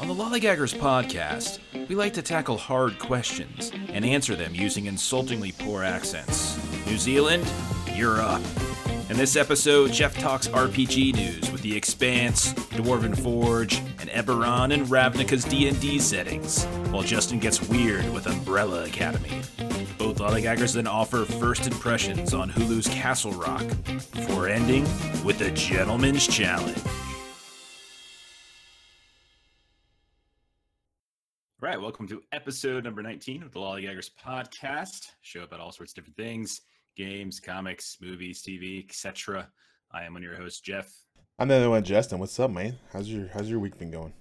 On the Lollygaggers podcast, we like to tackle hard questions and answer them using insultingly poor accents. New Zealand, you're up. In this episode, Jeff talks RPG news with The Expanse, Dwarven Forge, and Eberron and Ravnica's D&D settings, while Justin gets weird with Umbrella Academy. Both Lollygaggers then offer first impressions on Hulu's Castle Rock, before ending with a Gentleman's Challenge. Welcome to episode number 19 of the Lollygaggers podcast. Show about all sorts of different things games, comics, movies, TV, etc. I am one of your hosts, Jeff. I'm the other one, Justin. What's up, man? How's your How's your week been going?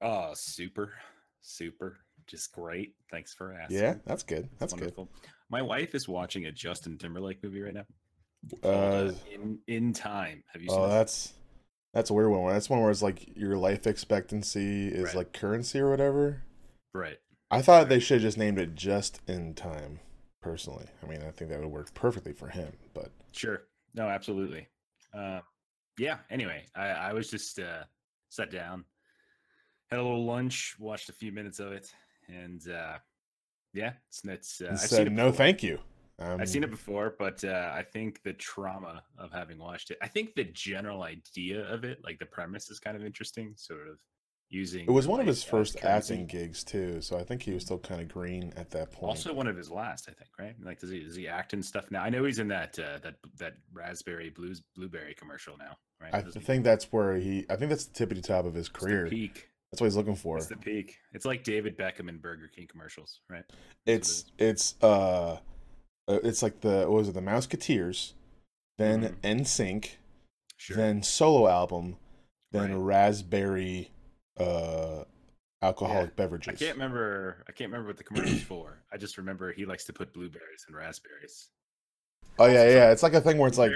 Oh, super, super, just great. Thanks for asking. Yeah, that's good. That's Wonderful. good. My wife is watching a Justin Timberlake movie right now. Uh, in in time. Have you seen? Oh, this? that's that's a weird one. That's one where it's like your life expectancy is Right. like currency or whatever. Right. I thought they should have just named it just in time. Personally, I mean, I think that would work perfectly for him. But Sure. No, absolutely. Uh, yeah. Anyway, I, I was just uh, sat down, had a little lunch, watched a few minutes of it, and uh, yeah, it's, it's uh, I've seen said it no, thank you. Um, I've seen it before, but uh, I think the trauma of having watched it, I think the general idea of it, like the premise, is kind of interesting. Sort of using. It was one of his uh, first currency. acting gigs too, so I think he was still kind of green at that point. Also, one of his last, I think, right? Like, does he does he act and stuff now? I know he's in that uh, that that raspberry blues blueberry commercial now, right? I Doesn't he? think that's where he. I think that's the tippity top of his career. peak. That's what he's looking for. It's the peak. It's like David Beckham in Burger King commercials, right? That's It's it's uh, uh, it's like the what was it the Mouseketeers, then Mhm. NSYNC, Sure. then solo album, then Right. raspberry uh alcoholic I beverages. I can't remember. I can't remember what the commercial's for. I just remember he likes to put blueberries and raspberries. oh yeah, yeah. It's like a thing where it's like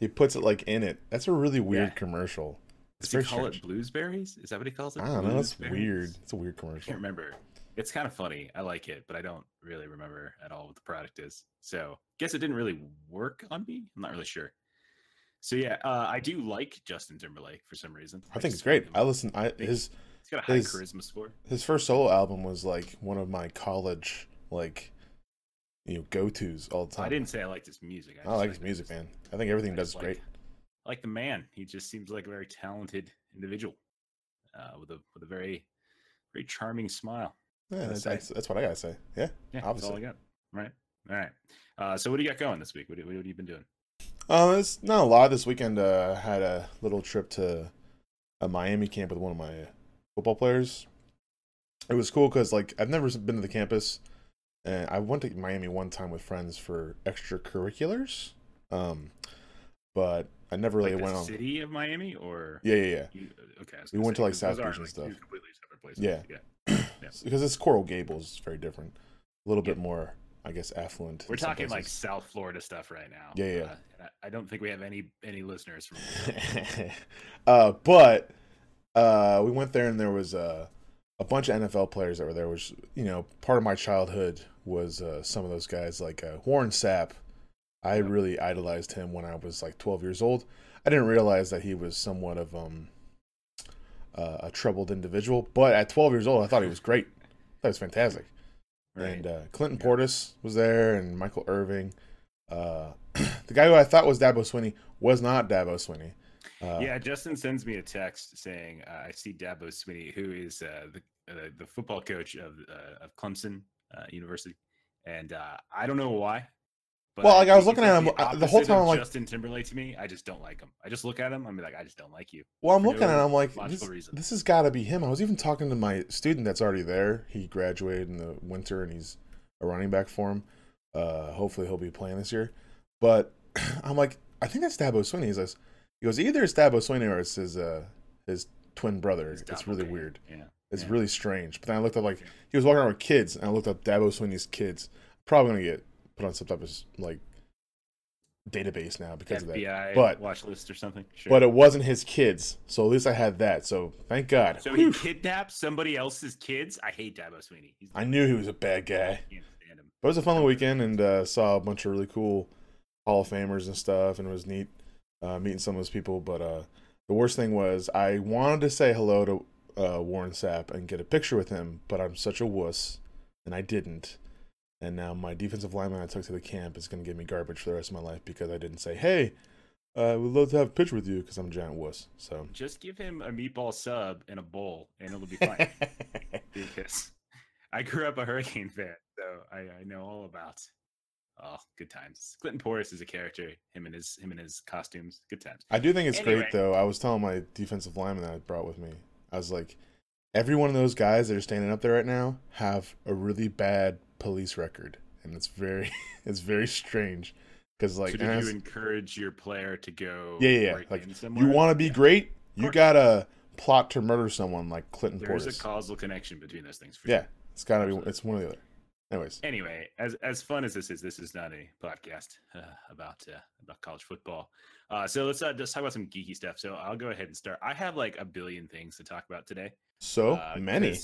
he puts it like in it. That's a really weird Yeah. commercial. It's Does he call strange. it bluesberries? Is that what he calls it? I don't know. It's weird. It's a weird commercial. I can't remember. It's kind of funny. I like it, but I don't really remember at all what the product is. So guess it didn't really work on me. I'm not really sure. So yeah, uh, I do like Justin Timberlake for some reason. I think just it's great. I listen. I his He's got a high his- charisma score. his first solo album was like one of my college like you know go tos all the time. I didn't say I liked his music. I just like his music, man. I think everything I does just great. like- I like the man. He just seems like a very talented individual uh, with a with a very very charming smile. Yeah, that's, that's, that's what I gotta say. Yeah. Yeah, that's all I got. Right. All right. Uh, so what do you got going this week? What, what, what have you been doing? Uh, it's not a lot this weekend. Uh, had a little trip to a Miami camp with one of my football players. It was cool because like I've never been to the campus, and I went to Miami one time with friends for extracurriculars. Um, but I never really like went the on. city of Miami, or Yeah, yeah, yeah. You, okay, We went to, like South Beach and like, stuff. completely separate places. Yeah. yeah. Yeah. because it's Coral Gables. It's very different. A little bit more, I guess, affluent. We're talking like. South Florida stuff right now. Yeah, yeah. Uh, I, I don't think we have any any listeners from. uh, but uh, we went there and there was uh, a bunch of NFL players that were there. Which you know, part of my childhood was uh, some of those guys like uh, Warren Sapp. I really idolized him when I was like 12 years old. I didn't realize that he was somewhat of um, uh, a troubled individual, but at 12 years old, I thought he was great. That was fantastic. Right. And uh, Clinton Portis was there, and Michael Irvin. Uh, the guy who I thought was Dabo Swinney was not Dabo Swinney. Uh, yeah, Justin sends me a text saying uh, I see Dabo Swinney, who is uh, the uh, the football coach of uh, of Clemson uh, University, and uh, I don't know why. But Well, like, I was looking at him, uh, the whole time I'm like- Justin Timberlake to me. I just don't like him. I just look at him. I'm like, I just don't like you. Well, I'm looking at it. no I'm like, this, reason. this has got to be him. I was even talking to my student that's already there. He graduated in the winter, and he's a running back for him. Uh, hopefully, he'll be playing this year. But I'm like, I think that's Dabo Swinney. He says, he goes, either it's Dabo Swinney or it's his uh, his twin brother. It's It's, really weird. Yeah. It's Yeah. really strange. But then I looked up like he was walking around with kids, and I looked up Dabo Swinney's kids. Probably gonna get put on some type of like database now because of that. FBI But- watch list or something. Sure. But it wasn't his kids, so at least I had that. So thank God. so Whew. he kidnapped somebody else's kids. I hate Dabo Swinney. He's I knew he was a bad guy. can't stand him. But it was a fun weekend and uh, saw a bunch of really cool Hall of Famers and stuff, and it was neat uh, meeting some of those people. But uh, the worst thing was I wanted to say hello to uh, Warren Sapp and get a picture with him, but I'm such a wuss, and I didn't. And now my defensive lineman I took to the camp is going to give me garbage for the rest of my life because I didn't say, "Hey, I uh, would love to have a picture with you," because I'm a giant wuss. So just give him a meatball sub in a bowl, and it'll be fine. because I grew up a Hurricane fan, so I, I know all about Oh, good times. Clinton Portis is a character. Him and his him and his costumes. Good times. I do think it's anyway. great though. I was telling my defensive lineman that I brought with me. I was like, every one of those guys that are standing up there right now have a really bad police record, and it's very it's very strange. Because like, so did you encourage your player to go? Yeah, yeah. Like, you want to be yeah. great, you gotta plot to murder someone like Clinton There's Portis. a causal connection between those things. yeah, sure. it's gotta be. It's one or the other. Anyways, anyway, as as fun as this is, this is not a podcast uh, about uh, about college football. Uh, so let's uh, just talk about some geeky stuff. So I'll go ahead and start. I have like a billion things to talk about today. So uh, many.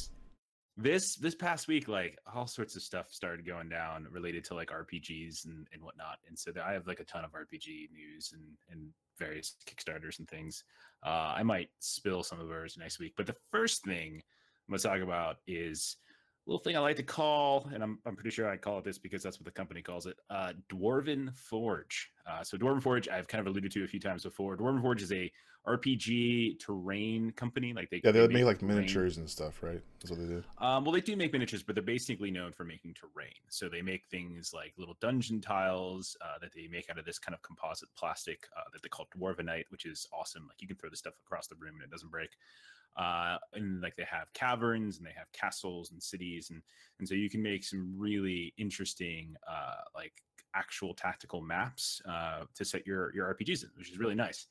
This this past week, like all sorts of stuff started going down related to like RPGs and, and whatnot. And so I have like a ton of RPG news and and various Kickstarters and things. Uh, I might spill some of ours next week. But the first thing I'm gonna talk about is little thing I like to call, and I'm, I'm pretty sure I call it this because that's what the company calls it, uh, Dwarven Forge. Uh, so Dwarven Forge, I've kind of alluded to a few times before. Dwarven Forge is a RPG terrain company. Like they yeah, they, they make like terrain. miniatures and stuff, right? That's what they do. Um, well, they do make miniatures, but they're basically known for making terrain. So they make things like little dungeon tiles uh, that they make out of this kind of composite plastic uh, that they call dwarvenite, which is awesome. Like you can throw the stuff across the room and it doesn't break uh, and like they have caverns and they have castles and cities and and so you can make some really interesting uh, like actual tactical maps uh, to set your your RPGs in, which is really nice.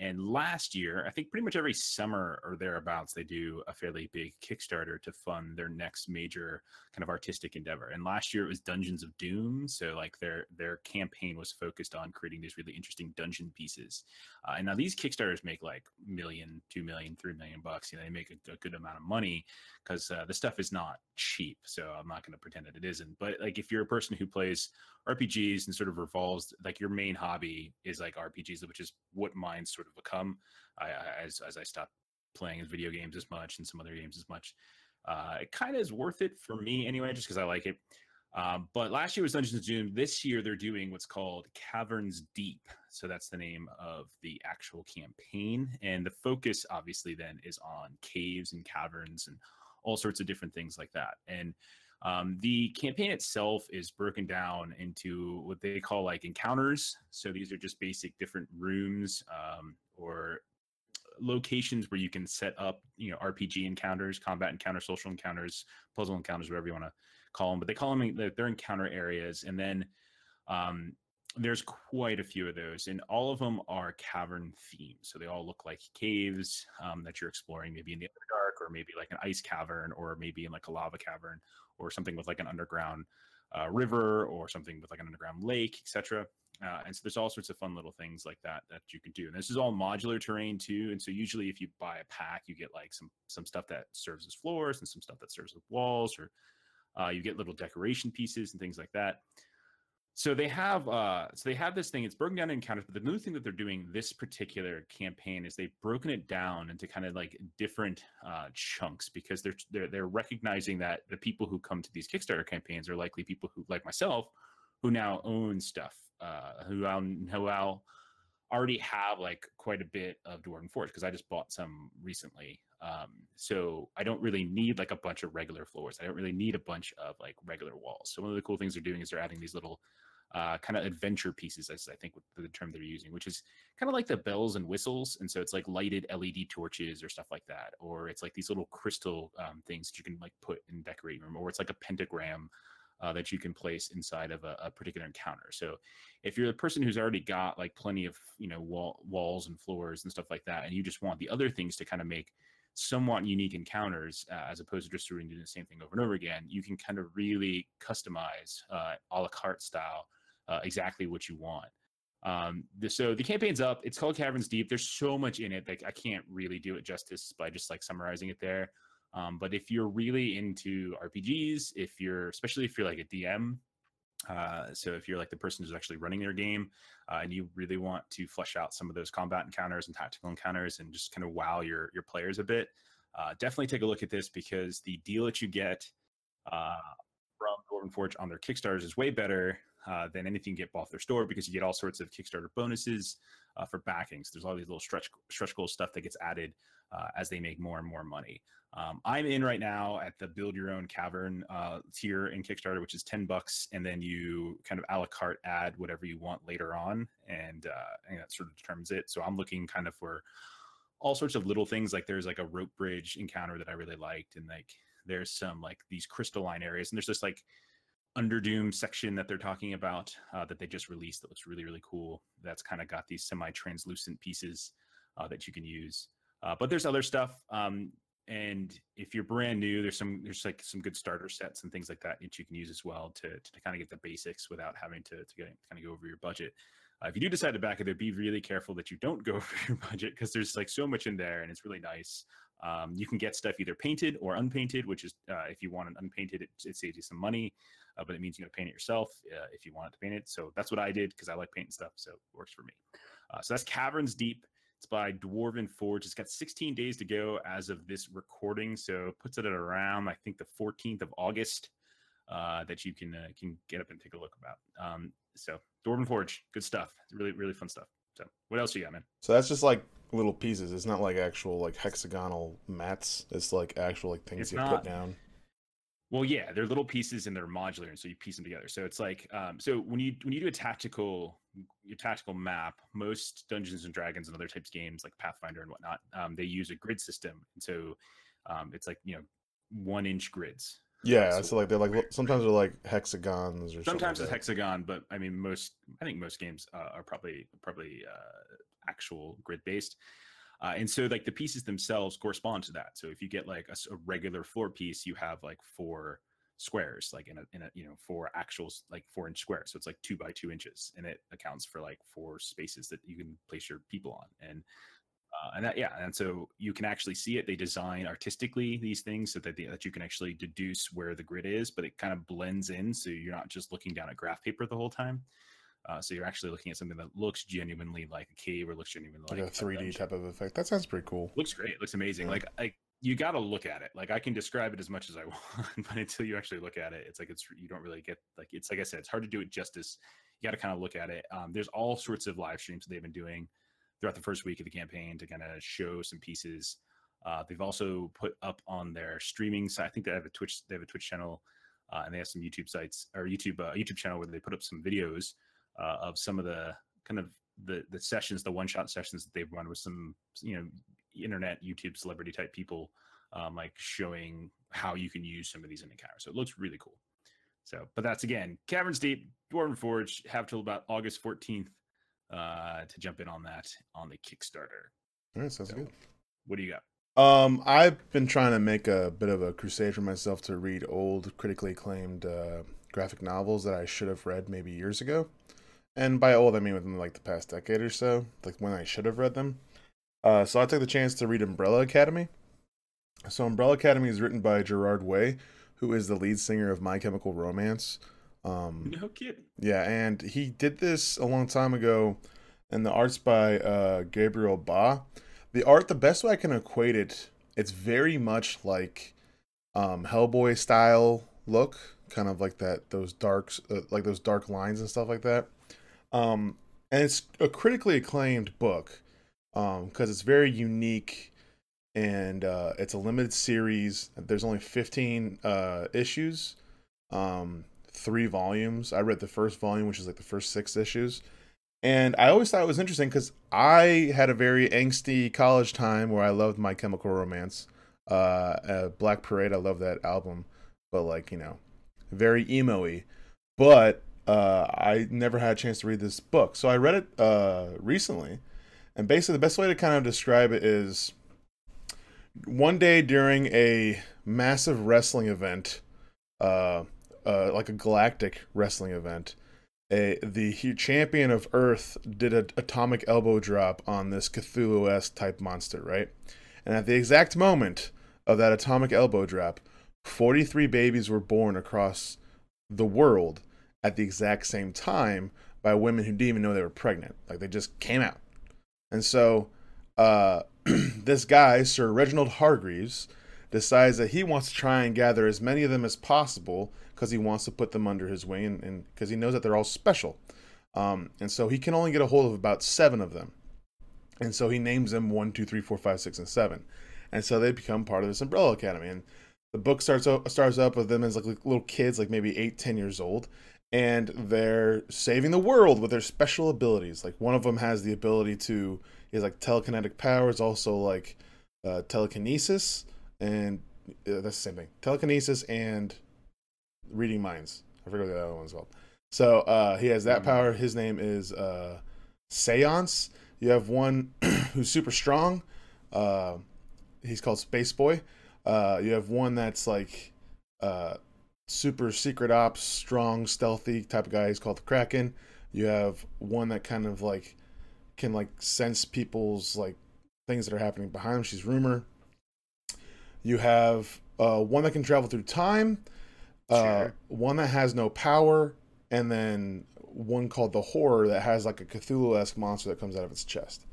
And last year, I think pretty much every summer or thereabouts, they do a fairly big Kickstarter to fund their next major kind of artistic endeavor. And last year it was Dungeons of Doom. So like their their campaign was focused on creating these really interesting dungeon pieces. Uh, and now these Kickstarters make like million, two million, three million bucks. You know, they make a, a good amount of money because uh, the stuff is not cheap. So I'm not going to pretend that it isn't. But like if you're a person who plays RPGs and sort of revolves like your main hobby is like RPGs, which is what mine sort of become. I, I as as I stop playing video games as much and some other games as much. Uh, it kind of is worth it for me anyway, just because I like it. Um, but last year was Dungeons of Doom. This year they're doing what's called Caverns Deep. So that's the name of the actual campaign. And the focus, obviously, then is on caves and caverns and all sorts of different things like that. And um, the campaign itself is broken down into what they call like encounters. So these are just basic different rooms um, or locations where you can set up, you know, RPG encounters, combat encounter, social encounters, puzzle encounters, whatever you want to call them. But they call them they're encounter areas, and then um, there's quite a few of those, and all of them are cavern themed. So they all look like caves um, that you're exploring, maybe in the dark, or maybe like an ice cavern, or maybe in like a lava cavern, or something with like an underground river or something with like an underground lake, etc. Uh, and so there's all sorts of fun little things like that that you can do. And this is all modular terrain too. And so usually if you buy a pack, you get like some some stuff that serves as floors and some stuff that serves as walls, or uh, you get little decoration pieces and things like that so they have uh so they have this thing it's broken down in encounters but the new thing that they're doing this particular campaign is they've broken it down into kind of like different uh chunks because they're they're, they're recognizing that the people who come to these kickstarter campaigns are likely people who like myself who now own stuff uh who um who I'll already have like quite a bit of dwarven forge because i just bought some recently. Um so i don't really need like a bunch of regular floors. I don't really need a bunch of like regular walls. So one of the cool things they're doing is they're adding these little uh, kind of adventure pieces, as I think the term they're using, which is kind of like the bells and whistles. And so it's like lighted LED torches or stuff like that, or it's like these little crystal um, things that you can like put in decorating room, or it's like a pentagram uh, that you can place inside of a, a, particular encounter. So if you're the person who's already got like plenty of you know wall, walls and floors and stuff like that, and you just want the other things to kind of make somewhat unique encounters uh, as opposed to just doing the same thing over and over again, you can kind of really customize uh, a la carte style uh, exactly what you want. Um, the, so the campaign's up. It's called Caverns Deep. There's so much in it. Like I can't really do it justice by just like summarizing it there. Um, but if you're really into RPGs, if you're especially if you're like a DM, uh, so if you're like the person who's actually running their game uh, and you really want to flesh out some of those combat encounters and tactical encounters and just kind of wow your your players a bit, uh, definitely take a look at this because the deal that you get uh, from Dwarven Forge on their Kickstarters is way better uh, than anything you get off their store because you get all sorts of Kickstarter bonuses uh, for backings. There's all these little stretch stretch goal stuff that gets added uh, as they make more and more money. Um, I'm in right now at the build your own cavern uh, tier in Kickstarter, which is 10 bucks, and then you kind of a la carte add whatever you want later on, and, uh, and that sort of determines it. So I'm looking kind of for all sorts of little things. Like there's like a rope bridge encounter that I really liked, and like there's some like these crystalline areas, and there's this like Underdoom section that they're talking about uh, that they just released that looks really really cool. That's kind of got these semi translucent pieces uh, that you can use. Uh, but there's other stuff. Um, and if you're brand new, there's some there's like some good starter sets and things like that that you can use as well to to, to kind of get the basics without having to to kind of go over your budget. Uh, if you do decide to back it, there, be really careful that you don't go over your budget because there's like so much in there and it's really nice. Um, you can get stuff either painted or unpainted, which is uh, if you want an unpainted, it, it saves you some money, uh, but it means you got to paint it yourself uh, if you want it to paint it. So that's what I did because I like painting stuff, so it works for me. Uh, so that's Caverns Deep. It's by Dwarven Forge. It's got 16 days to go as of this recording, so it puts it at around I think the 14th of August uh, that you can uh, can get up and take a look about. Um, so Dwarven Forge, good stuff. It's really really fun stuff. So what else you got, man? So that's just like little pieces. It's not like actual like hexagonal mats. It's like actual like things It's you not- put down. Well, yeah, they're little pieces and they're modular, and so you piece them together. So it's like, um, so when you when you do a tactical your tactical map, most Dungeons and Dragons and other types of games like Pathfinder and whatnot, um, they use a grid system, and so um, it's like you know one inch grids. Yeah, So- so like they're like li- sometimes they're like hexagons or Sometimes like it's that. hexagon, but I mean most I think most games uh, are probably probably uh, actual grid based. Uh, and so like the pieces themselves correspond to that. So if you get like a regular floor piece, you have like four squares, like in a, in a you know four actuals like four inch squares. So it's like two by two inches, and it accounts for like four spaces that you can place your people on. And uh, and that yeah, and so you can actually see it. They design artistically these things so that they, that you can actually deduce where the grid is, but it kind of blends in, so you're not just looking down at graph paper the whole time. Uh, so you're actually looking at something that looks genuinely like a cave or looks genuinely like like, a 3D type of effect. That sounds pretty cool. Looks great. It looks amazing. Yeah. Like I, you got to look at it. Like I can describe it as much as I want, but until you actually look at it, it's like it's you don't really get like it's like I said, it's hard to do it justice. You got to kind of look at it. Um, there's all sorts of live streams that they've been doing throughout the first week of the campaign to kind of show some pieces. Uh, they've also put up on their streaming site. I think they have a Twitch. They have a Twitch channel, uh, and they have some YouTube sites or YouTube uh, YouTube channel where they put up some videos uh, of some of the kind of the the sessions, the one shot sessions that they've run with some you know internet YouTube celebrity type people, um, like showing how you can use some of these in encounters. So it looks really cool. So, but that's again, Caverns Deep, Dwarven Forge. Have till about August fourteenth uh, to jump in on that on the Kickstarter. All right, sounds So- good. What do you got? Um, I've been trying to make a bit of a crusade for myself to read old, critically acclaimed uh, graphic novels that I should have read maybe years ago. And by old, I mean within like the past decade or so, like when I should have read them. Uh, so I took the chance to read Umbrella Academy. So Umbrella Academy is written by Gerard Way, who is the lead singer of My Chemical Romance. Um, No kidding. yeah, and he did this a long time ago, and the art's by uh, Gabriel Ba. The art, the best way I can equate it, it's very much like um, Hellboy style look, kind of like that those darks, uh, like those dark lines and stuff like that. Um, and it's a critically acclaimed book because it's very unique and uh, it's a limited series. There's only 15 uh, issues, um, three volumes. I read the first volume, which is like the first six issues. And I always thought it was interesting because I had a very angsty college time where I loved My Chemical Romance. Uh, uh, Black Parade, I love that album, but like, you know, very emo y. But uh, I never had a chance to read this book. So I read it uh, recently. And basically, the best way to kind of describe it is one day during a massive wrestling event, uh, uh, like a galactic wrestling event, a the champion of Earth did an atomic elbow drop on this Cthulhu-esque type monster, right? And at the exact moment of that atomic elbow drop, 43 babies were born across the world at the exact same time by women who didn't even know they were pregnant. Like they just came out. And so uh, this guy, Sir Reginald Hargreaves, decides that he wants to try and gather as many of them as possible because he wants to put them under his wing and because he knows that they're all special. Um, and so he can only get a hold of about seven of them. And so he names them one, two, three, four, five, six, and seven. And so they become part of this Umbrella Academy. And the book starts up, starts up with them as like little kids, like maybe eight, ten years old, and they're saving the world with their special abilities. Like one of them has the ability to is like telekinetic powers, also like uh, telekinesis, and uh, that's the same thing. Telekinesis and reading minds. I forget what the other one's called. So uh, he has that Mm-hmm. power. His name is uh, Seance. You have one who's super strong. Uh, he's called Space Boy. Uh, you have one that's like uh, super secret ops, strong, stealthy type of guy. He's called the Kraken. You have one that kind of like can like sense people's like things that are happening behind them. She's Rumor. You have uh, one that can travel through time. Uh, Sure. one that has no power, and then one called the Horror that has like a Cthulhu-esque monster that comes out of its chest.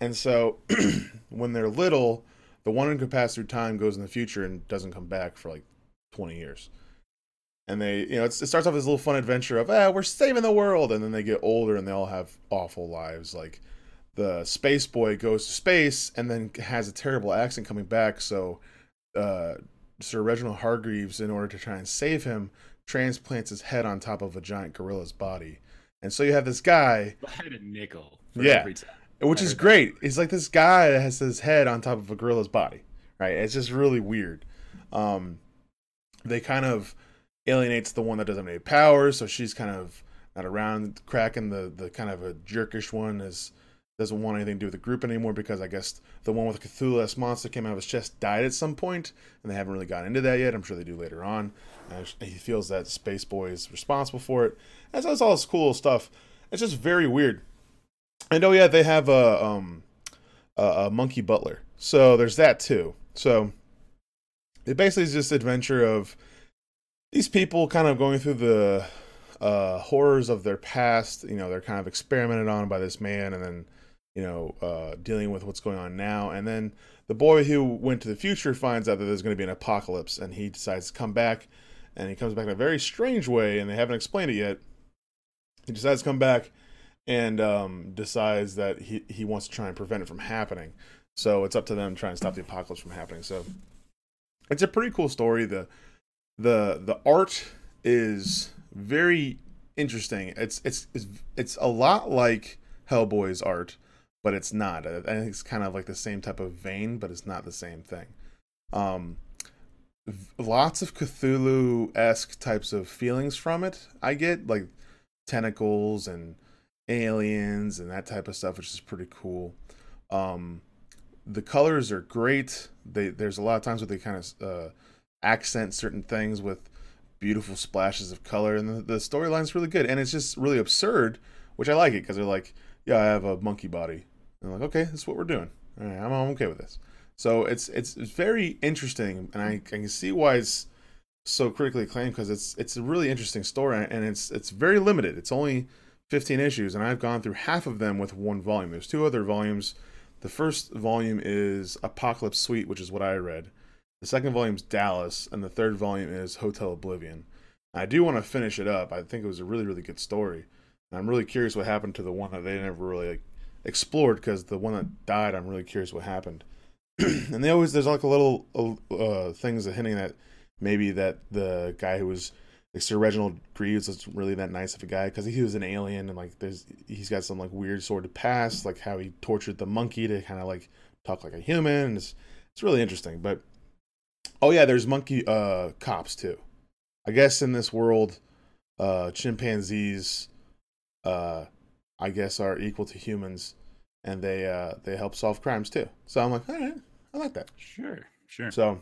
And so, when they're little, the one who can pass through time goes in the future and doesn't come back for like 20 years. And they, you know, it starts off this little fun adventure of, ah, we're saving the world. And then they get older and they all have awful lives. Like the space boy goes to space and then has a terrible accident coming back. So, uh, Sir Reginald Hargreaves, in order to try and save him, transplants his head on top of a giant gorilla's body. And so you have this guy I had a nickel. For Yeah. Every time. which is heard that. great. He's like this guy that has his head on top of a gorilla's body, right? It's just really weird. Um, they kind of alienates the one that doesn't have any powers, so she's kind of not around. Kraken the the kind of a jerkish one, is doesn't want anything to do with the group anymore because I guess the one with the Cthulhu monster came out of his chest died at some point, and they haven't really gotten into that yet. I'm sure they do later on. He feels that Space Boy is responsible for it. It's all this cool stuff. It's just very weird. And oh yeah, they have a um a, a monkey butler, so there's that too. So it basically is just adventure of these people kind of going through the uh, horrors of their past. You know, they're kind of experimented on by this man, and then you know uh, dealing with what's going on now. And then the boy who went to the future finds out that there's going to be an apocalypse, and he decides to come back. And he comes back in a very strange way, and they haven't explained it yet. He decides to come back and um, decides that he, he wants to try and prevent it from happening. So it's up to them to try and stop the apocalypse from happening. So it's a pretty cool story. The the the art is very interesting. It's it's it's, it's a lot like Hellboy's art, but it's not. I think it's kind of like the same type of vein, but it's not the same thing. Um, lots of Cthulhu esque types of feelings from it. I get like tentacles and aliens and that type of stuff, which is pretty cool. Um, the colors are great. They there's a lot of times where they kind of uh, accent certain things with beautiful splashes of color, and the, the storyline's really good. And it's just really absurd, which I like it because they're like, "Yeah, I have a monkey body." I'm like, "Okay, that's what we're doing. All right, I'm, I'm okay with this." So it's it's it's very interesting, and I, I can see why it's so critically acclaimed because it's it's a really interesting story, and it's it's very limited. It's only 15 issues, and I've gone through half of them with one volume. There's two other volumes. The first volume is Apocalypse Suite, which is what I read. The second volume is Dallas, and the third volume is Hotel Oblivion. I do want to finish it up. I think it was a really, really good story. And I'm really curious what happened to the one that they never really like, explored because the one that died, I'm really curious what happened. and they always there's like a little uh, things hinting that maybe that the guy who was like Sir Reginald Greaves is really that nice of a guy because he was an alien and like there's he's got some like weird sort of past like how he tortured the monkey to kind of like talk like a human it's it's really interesting. But oh yeah there's monkey uh cops too. I guess in this world uh chimpanzees uh I guess are equal to humans and they uh they help solve crimes too so I'm like all right I like that Sure, sure. so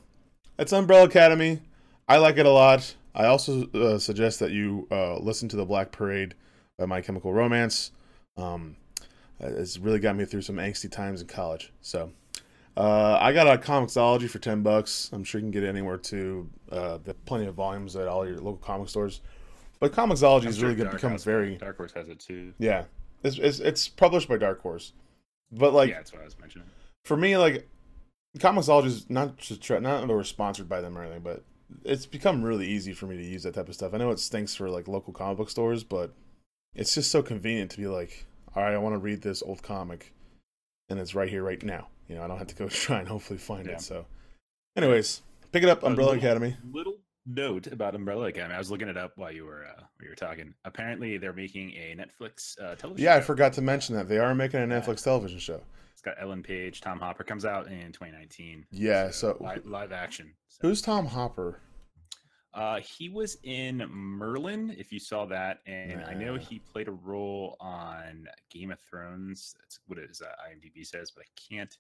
that's Umbrella Academy. I like it a lot. I also uh, suggest that you uh, listen to the Black Parade by My Chemical Romance. Um, it's really got me through some angsty times in college. So uh, I got a Comixology for ten bucks. I'm sure you can get it anywhere too. Uh, there are plenty of volumes at all your local comic stores. But Comixology I'm is sure really good. to Dark become Horse- very Dark Horse has it too. yeah. It's, it's it's published by Dark Horse, but like yeah, that's what I was mentioning. for me, like Comixology is not just try, not that we're sponsored by them or anything, but it's become really easy for me to use that type of stuff. I know it stinks for like local comic book stores, but it's just so convenient to be like, all right, I want to read this old comic, and it's right here, right now. You know, I don't have to go try and hopefully find Yeah. it. So, anyways, pick it up, Umbrella little- Academy. Little note about Umbrella Academy. I was looking it up while you were uh, while you were talking. Apparently, they're making a Netflix uh, television. Yeah, I forgot to mention that they are making a Yeah. Netflix television show. It's got Ellen Page, Tom Hopper. Comes out in 2019. Yeah, so- live, live action. So, Who's Tom Hopper? Uh, he was in Merlin, if you saw that, and I know he played a role on Game of Thrones. That's what his uh, IMDb says, but I can't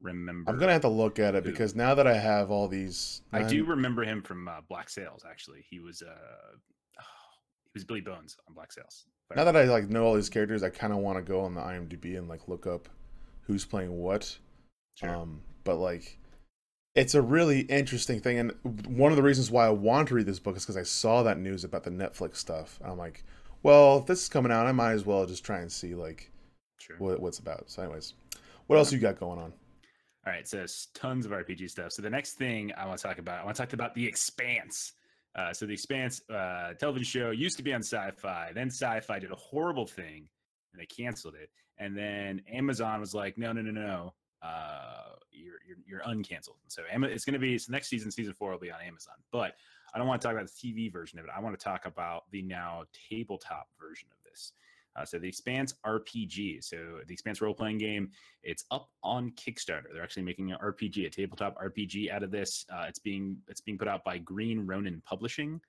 remember. I'm gonna have to look at it Who? because now that I have all these, I nine- do remember him from uh, Black Sails. Actually, he was uh, he was Billy Bones on Black Sails. Now that I like know all these characters, I kind of want to go on the IMDb and like look up who's playing what. Sure. Um, but like, it's a really interesting thing, and one of the reasons why I want to read this book is because I saw that news about the Netflix stuff. I'm like, well, if this is coming out, I might as well just try and see like Sure. what what's about. So, anyways, what else you got going on? All right, so tons of RPG stuff. So the next thing I want to talk about, I want to talk about the Expanse. Uh, so the Expanse uh, television show used to be on Sci-Fi. Then Sci-Fi did a horrible thing, and they canceled it. And then Amazon was like, no, no, no, no, uh, you're you're you're uncanceled. So it's going to be so next season, season four will be on Amazon. But I don't want to talk about the TV version of it. I want to talk about the now tabletop version of this. Uh, so the Expanse RPG. So the Expanse role playing game it's up on Kickstarter. They're actually making an RPG, a tabletop RPG out of this. Uh, it's being it's being put out by Green Ronin Publishing,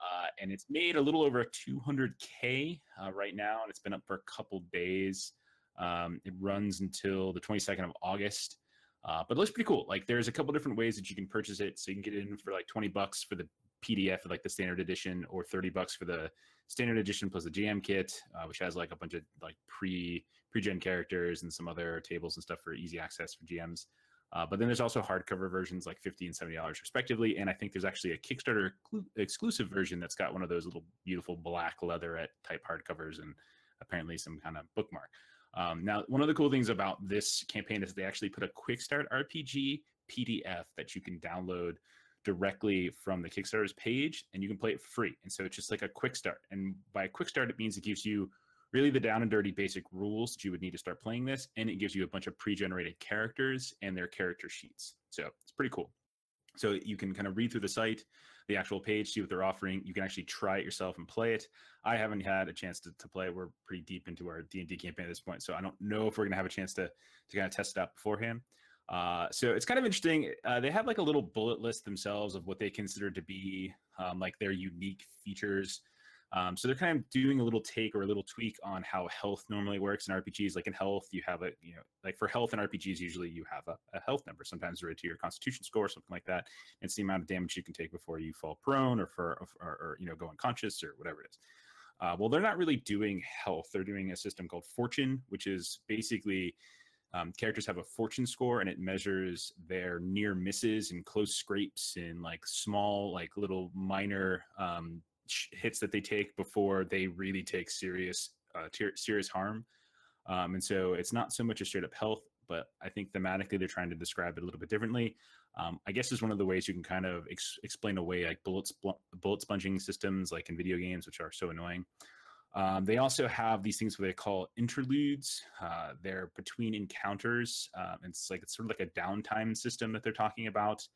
uh, and it's made a little over 200k uh, right now, and it's been up for a couple days. Um, it runs until the 22nd of August, uh, but it looks pretty cool. Like there's a couple different ways that you can purchase it. So you can get it in for like 20 bucks for the PDF, like the standard edition, or 30 bucks for the standard edition plus the GM kit, uh, which has like a bunch of like pre pre-gen characters and some other tables and stuff for easy access for GMs. Uh, but then there's also hardcover versions like 50 and 70 dollars respectively. And I think there's actually a Kickstarter exclu- exclusive version that's got one of those little beautiful black leatherette type hardcovers and apparently some kind of bookmark. Um, now, one of the cool things about this campaign is they actually put a quick start RPG PDF that you can download directly from the Kickstarter's page and you can play it free. And so it's just like a quick start. And by a quick start, it means it gives you really the down and dirty basic rules that you would need to start playing this. And it gives you a bunch of pre generated characters and their character sheets. So it's pretty cool. So you can kind of read through the site, the actual page, see what they're offering. You can actually try it yourself and play it. I haven't had a chance to, to play. We're pretty deep into our D and D campaign at this point, so I don't know if we're gonna have a chance to to kind of test it out beforehand. Uh, so it's kind of interesting. Uh, they have like a little bullet list themselves of what they consider to be um, like their unique features. Um, so they're kind of doing a little take or a little tweak on how health normally works in RPGs. Like in health, you have a you know like for health in RPGs, usually you have a, a health number, sometimes related to your Constitution score or something like that. And it's the amount of damage you can take before you fall prone or for or, or you know go unconscious or whatever it is. Uh, well, they're not really doing health. They're doing a system called Fortune, which is basically um, characters have a fortune score and it measures their near misses and close scrapes and like small, like little minor um, hits that they take before they really take serious, uh, ter- serious harm. Um, and so it's not so much a straight up health, but I think thematically they're trying to describe it a little bit differently. Um, I guess is one of the ways you can kind of ex- explain away like bullet bullet sponging systems like in video games, which are so annoying. Um, they also have these things where they call interludes. Uh, they're between encounters. Um, it's like it's sort of like a downtime system that they're talking about,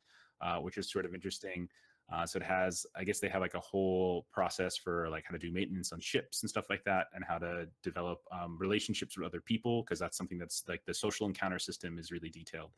uh, which is sort of interesting. Uh, so it has, I guess they have like a whole process for like how to do maintenance on ships and stuff like that, and how to develop um, relationships with other people because that's something that's like the social encounter system is really detailed.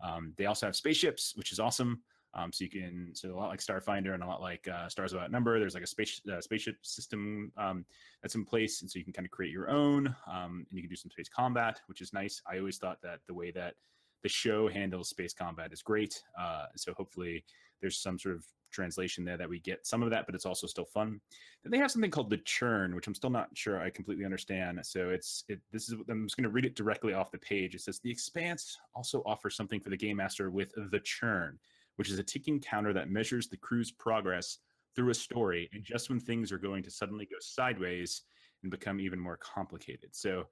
Um, they also have spaceships, which is awesome. Um, so you can, so a lot like Starfinder and a lot like uh, Stars Without Number. There's like a space uh, spaceship system um, that's in place, and so you can kind of create your own, um, and you can do some space combat, which is nice. I always thought that the way that the show handles space combat is great. Uh, so hopefully there's some sort of translation there that we get some of that, but it's also still fun. Then they have something called the churn, which I'm still not sure I completely understand. So it's it this is I'm just going to read it directly off the page. It says the Expanse also offers something for the game master with the churn, which is a ticking counter that measures the crew's progress through a story, and just when things are going to suddenly go sideways and become even more complicated. So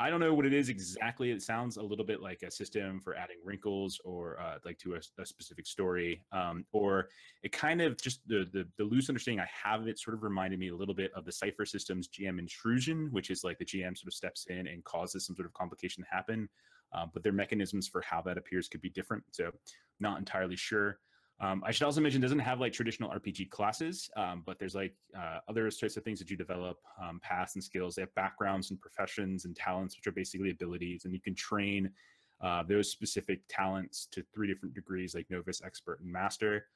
I don't know what it is exactly. It sounds a little bit like a system for adding wrinkles or uh, like to a, a specific story, um, or it kind of just the, the, the loose understanding I have of it sort of reminded me a little bit of the Cypher Systems GM intrusion, which is like the GM sort of steps in and causes some sort of complication to happen, um, but their mechanisms for how that appears could be different. So, not entirely sure. Um, I should also mention doesn't have like traditional RPG classes, um, but there's like uh, other types of things that you develop, um, paths and skills. They have backgrounds and professions and talents, which are basically abilities, and you can train uh, those specific talents to three different degrees, like novice, expert, and master.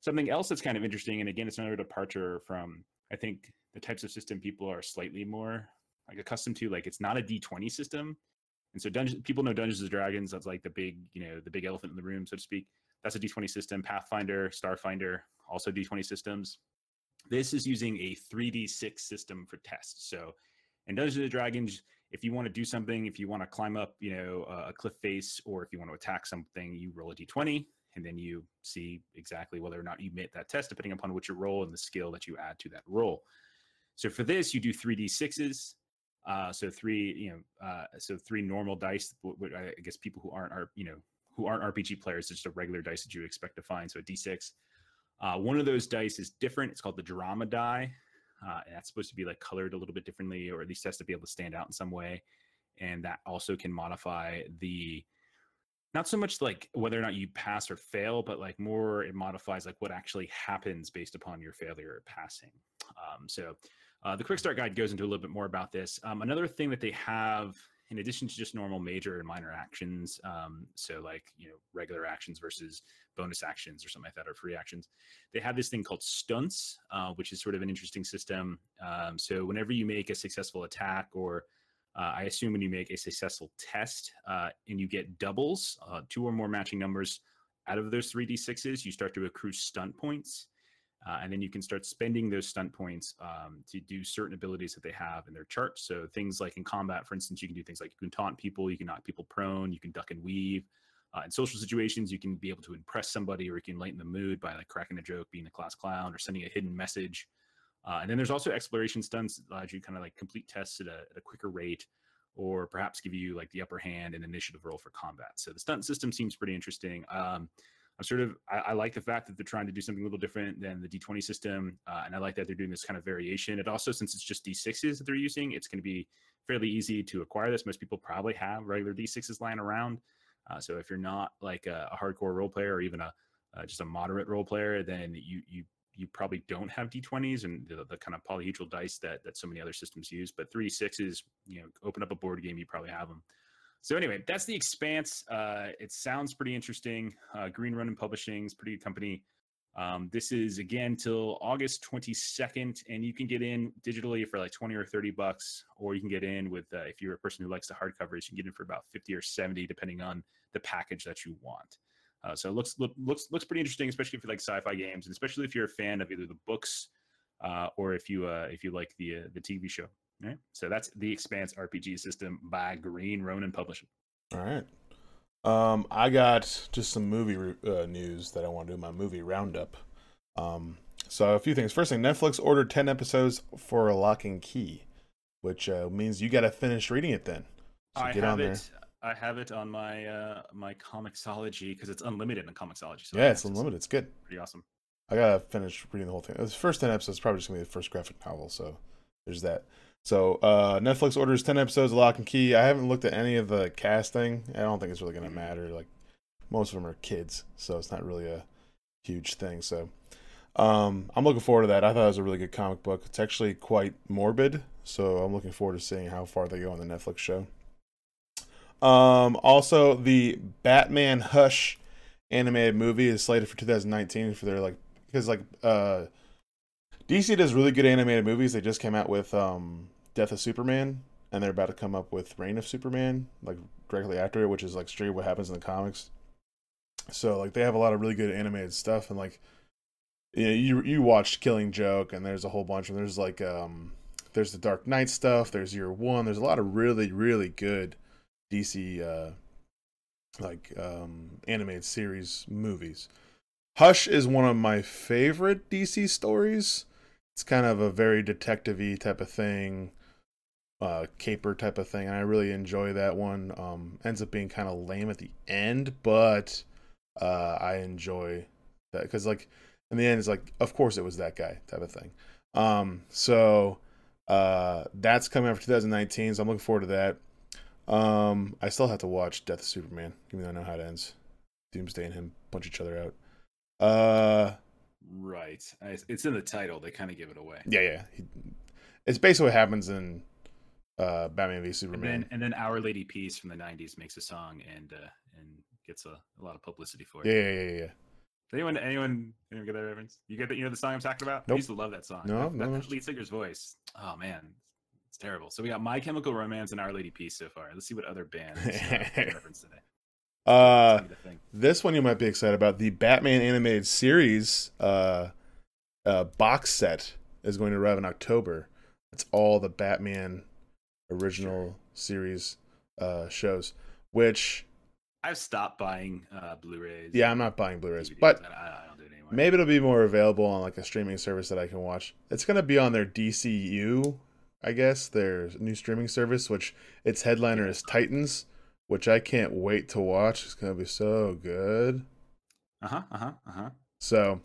Something else that's kind of interesting, and again, it's another departure from I think the types of system people are slightly more like accustomed to. Like it's not a D20 system, and so Dungeons, people know Dungeons and Dragons. That's like the big, you know, the big elephant in the room, so to speak that's a D20 system. Pathfinder, Starfinder, also D20 systems. This is using a 3D6 system for tests. So in Dungeons and Dragons, if you want to do something, if you want to climb up, you know, a cliff face, or if you want to attack something, you roll a D20, and then you see exactly whether or not you meet that test, depending upon what you roll and the skill that you add to that roll. So for this, you do 3D6s. Uh, so three, you know, uh, so three normal dice. I guess people who aren't are you know who aren't RPG players, it's just a regular dice that you expect to find. So a D6. Uh, one of those dice is different. It's called the drama die. Uh, and that's supposed to be like colored a little bit differently, or at least has to be able to stand out in some way. And that also can modify the not so much like whether or not you pass or fail, but like more it modifies like what actually happens based upon your failure or passing. Um, so uh, the quick start guide goes into a little bit more about this. Um, another thing that they have in addition to just normal major and minor actions, um, so like you know regular actions versus bonus actions or something like that, or free actions, they have this thing called stunts, uh, which is sort of an interesting system. Um, so whenever you make a successful attack, or uh, I assume when you make a successful test uh, and you get doubles, uh, two or more matching numbers out of those three d sixes, you start to accrue stunt points. Uh, and then you can start spending those stunt points um, to do certain abilities that they have in their chart. So things like in combat, for instance, you can do things like you can taunt people, you can knock people prone, you can duck and weave. Uh, in social situations, you can be able to impress somebody, or you can lighten the mood by like cracking a joke, being a class clown, or sending a hidden message. Uh, and then there's also exploration stunts that allows you kind of like complete tests at a, at a quicker rate, or perhaps give you like the upper hand and initiative roll for combat. So the stunt system seems pretty interesting. Um, I'm sort of I, I, like the fact that they're trying to do something a little different than the D20 system, uh, and I like that they're doing this kind of variation. It also, since it's just D6s that they're using, it's going to be fairly easy to acquire this. Most people probably have regular D6s lying around. Uh, so if you're not like a, a hardcore role player or even a uh, just a moderate role player, then you you you probably don't have D20s and the, the, kind of polyhedral dice that that so many other systems use. But three sixes, you know, open up a board game, you probably have them. So anyway, that's the Expanse. Uh, it sounds pretty interesting. Uh, Green Ronin Publishing is pretty good company. Um, this is again till August 22nd, and you can get in digitally for like 20 or 30 bucks, or you can get in with uh, if you're a person who likes the hardcovers, you can get in for about 50 or 70, depending on the package that you want. Uh, so it looks look, looks looks pretty interesting, especially if you like sci-fi games, and especially if you're a fan of either the books uh, or if you uh, if you like the uh, the TV show. All right. So that's the Expanse RPG system by Green Ronin Publishing. All right. Um, I got just some movie uh, news that I want to do my movie roundup. Um, so a few things. First thing, Netflix ordered ten episodes for a Locke and Key, which uh, means you got to finish reading it then. So I get have on there. it. I have it on my uh, my Comixology because it's unlimited in Comixology. So yeah, it's unlimited. It's good. Pretty awesome. I gotta finish reading the whole thing. The first ten episodes probably just gonna be the first graphic novel, so there's that. So uh, Netflix orders ten episodes of Locke and Key. I haven't looked at any of the casting. I don't think it's really gonna matter. Like most of them are kids, so it's not really a huge thing. So um, I'm looking forward to that. I thought it was a really good comic book. It's actually quite morbid, so I'm looking forward to seeing how far they go on the Netflix show. Um, also, the Batman Hush animated movie is slated for 2019 for their like because like uh DC does really good animated movies. They just came out with um, Death of Superman, and they're about to come up with Reign of Superman, like directly after it, which is like straight what happens in the comics. So like they have a lot of really good animated stuff, and like you know, you you watched Killing Joke, and there's a whole bunch, and there's like um there's the Dark Knight stuff, there's Year One, there's a lot of really really good DC uh like um animated series movies. Hush is one of my favorite DC stories it's kind of a very detective-y type of thing. uh, caper type of thing, and I really enjoy that one. Um, ends up being kind of lame at the end, but uh, I enjoy that because like in the end, it's like of course it was that guy type of thing. Um, so uh, that's coming out for 2019, so I'm looking forward to that. Um, I still have to watch Death of Superman, even though I know how it ends. Doomsday and him punch each other out. Right. It's in the title. They kind of give it away. Yeah, yeah. He, it's basically what happens in uh, Batman v Superman. And then, and then Our Lady Peace from the '90s makes a song and uh, and gets a, a lot of publicity for it. Yeah, yeah, yeah, yeah. anyone anyone anyone get that reference? You get that? You know the song I'm talking about? Nope. I used to love that song. No, that, no. That lead singer's voice. Oh man, it's terrible. So we got My Chemical Romance and Our Lady Peace so far. Let's see what other bands uh, reference today. Uh, this one you might be excited about. The Batman animated series uh, uh, box set is going to arrive in October. It's all the Batman original sure. series uh, shows, which I've stopped buying uh, Blu-rays. Yeah, I'm not buying Blu-rays, DVDs. but I, I don't do it anymore. maybe it'll be more available on like a streaming service that I can watch. It's gonna be on their DCU, I guess, their new streaming service, which its headliner yeah. is Titans which I can't wait to watch. It's gonna be so good. Uh huh. Uh huh. Uh huh. So,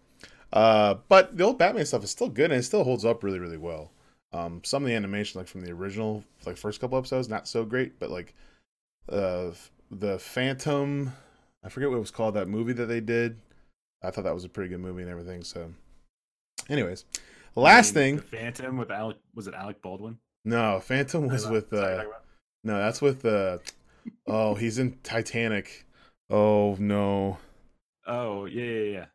uh, but the old Batman stuff is still good and it still holds up really, really well. Um, some of the animation, like from the original, like first couple episodes, not so great, but like, uh, the Phantom, I forget what it was called that movie that they did. I thought that was a pretty good movie and everything. So, anyways, last thing, the Phantom with Alec was it Alec Baldwin? No, Phantom was with uh, no, that's with uh oh, he's in Titanic. Oh no. Oh yeah, yeah, yeah.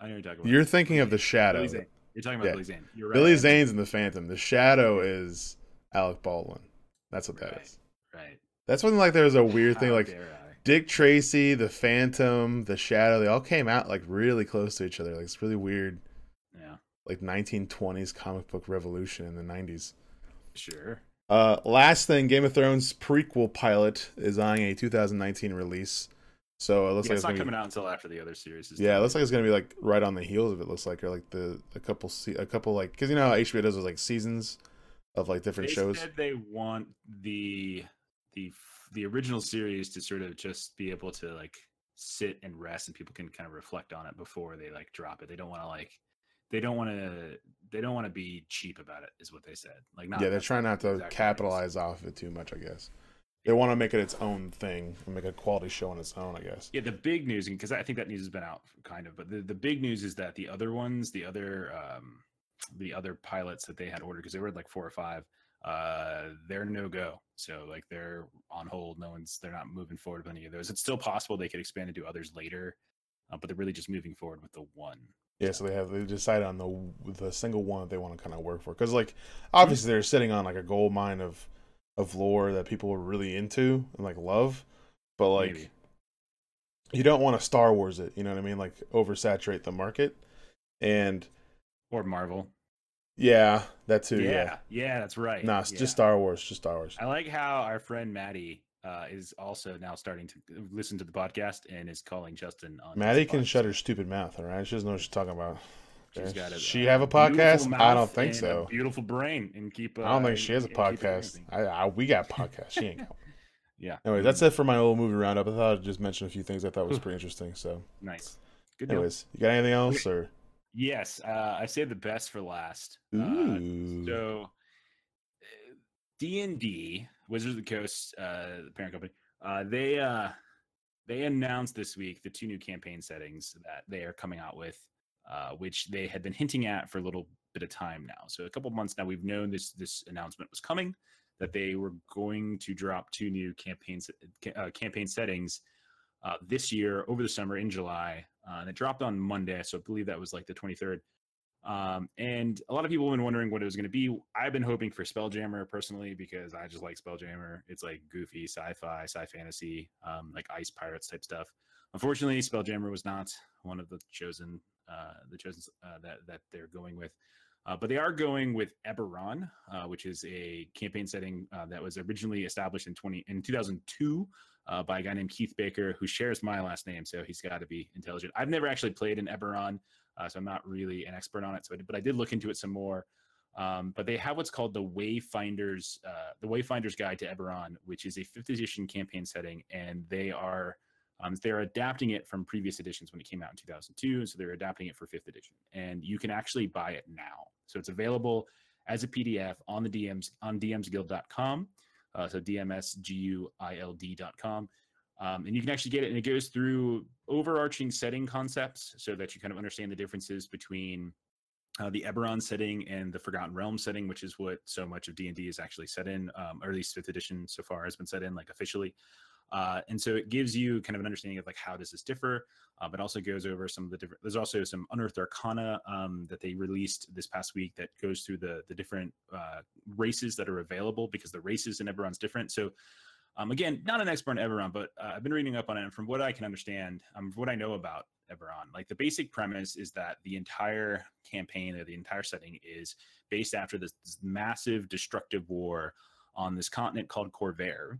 I know you're talking about. You're thinking of the Shadow. You're talking about yeah. Billy Zane. You're right. Billy Zane's in the Phantom. The Shadow is Alec Baldwin. That's what that right. is. Right. That's when like there's a weird How thing like Dick Tracy, the Phantom, the Shadow. They all came out like really close to each other. Like it's really weird. Yeah. Like 1920s comic book revolution in the 90s. Sure. Uh, last thing, Game of Thrones prequel pilot is on a 2019 release. So it looks yeah, like it's, not coming be, out until after the other series. yeah, done. it looks like it's gonna be like right on the heels of it. Looks like or like the a couple a couple like because you know how HBO does those like seasons of like different they shows. Said they want the the the original series to sort of just be able to like sit and rest and people can kind of reflect on it before they like drop it. They don't want to like they don't want to they don't want to be cheap about it is what they said like not, yeah they're trying not to exactly capitalize off of it too much i guess. They want to make it its own thing and make a quality show on its own i guess. Yeah the big news because i think that news has been out kind of but the, the big news is that the other ones the other um the other pilots that they had ordered because they were like four or five uh they're no go. So like they're on hold no one's they're not moving forward with any of those. It's still possible they could expand into others later uh, but they're really just moving forward with the one yeah, so they have they decide on the the single one that they want to kind of work for because like hmm. obviously they're sitting on like a gold mine of of lore that people are really into and like love, but like Maybe. you don't want to Star Wars it, you know what I mean? Like oversaturate the market and or Marvel. Yeah, that too. Yeah, yeah, yeah that's right. Nah, yeah. just Star Wars, just Star Wars. I like how our friend Maddie uh, is also now starting to listen to the podcast and is calling Justin on. Maddie can shut her stupid mouth. All right, she doesn't know what she's talking about. She's got a, she have a podcast? I don't think so. beautiful brain and keep. Uh, I don't think she has a podcast. I, I, we got podcast. She ain't. Got yeah. Anyway, that's it for my little movie roundup. I thought I'd just mention a few things I thought was pretty interesting. So nice. Good. Anyways, deal. you got anything else or? Yes, uh, I saved the best for last. Uh, Ooh. Uh, so D and D Wizards of the Coast, uh, the parent company, uh, they uh, they announced this week the two new campaign settings that they are coming out with, uh, which they had been hinting at for a little bit of time now. So a couple months now, we've known this this announcement was coming, that they were going to drop two new campaign uh, campaign settings uh, this year over the summer in July, and it dropped on Monday. So I believe that was like the 23rd. Um, and a lot of people have been wondering what it was going to be. I've been hoping for Spelljammer personally because I just like Spelljammer. It's like goofy sci-fi, sci fantasy, um, like ice pirates type stuff. Unfortunately, Spelljammer was not one of the chosen, uh, the chosen uh, that that they're going with. Uh, but they are going with Eberron, uh, which is a campaign setting uh, that was originally established in 20 in 2002 uh, by a guy named Keith Baker, who shares my last name, so he's got to be intelligent. I've never actually played in Eberron. Uh, so I'm not really an expert on it. So, but I did look into it some more. Um, but they have what's called the Wayfinders, uh, the Wayfinder's Guide to Eberron, which is a fifth edition campaign setting, and they are um, they're adapting it from previous editions when it came out in 2002, so they're adapting it for fifth edition, and you can actually buy it now. So it's available as a PDF on the DMs on dmsguild.com. Uh, so dmsguild.com. Um, and you can actually get it, and it goes through overarching setting concepts so that you kind of understand the differences between uh, the Eberron setting and the Forgotten Realm setting, which is what so much of D and D is actually set in, um, or at least fifth edition so far has been set in, like officially. Uh, and so it gives you kind of an understanding of like how does this differ, uh, but also goes over some of the different. There's also some unearthed arcana um, that they released this past week that goes through the the different uh, races that are available because the races in Eberron's different. So um, again, not an expert on Eberron, but uh, I've been reading up on it, and from what I can understand, um, from what I know about Eberron, like the basic premise is that the entire campaign or the entire setting is based after this, this massive destructive war on this continent called Khorvaire,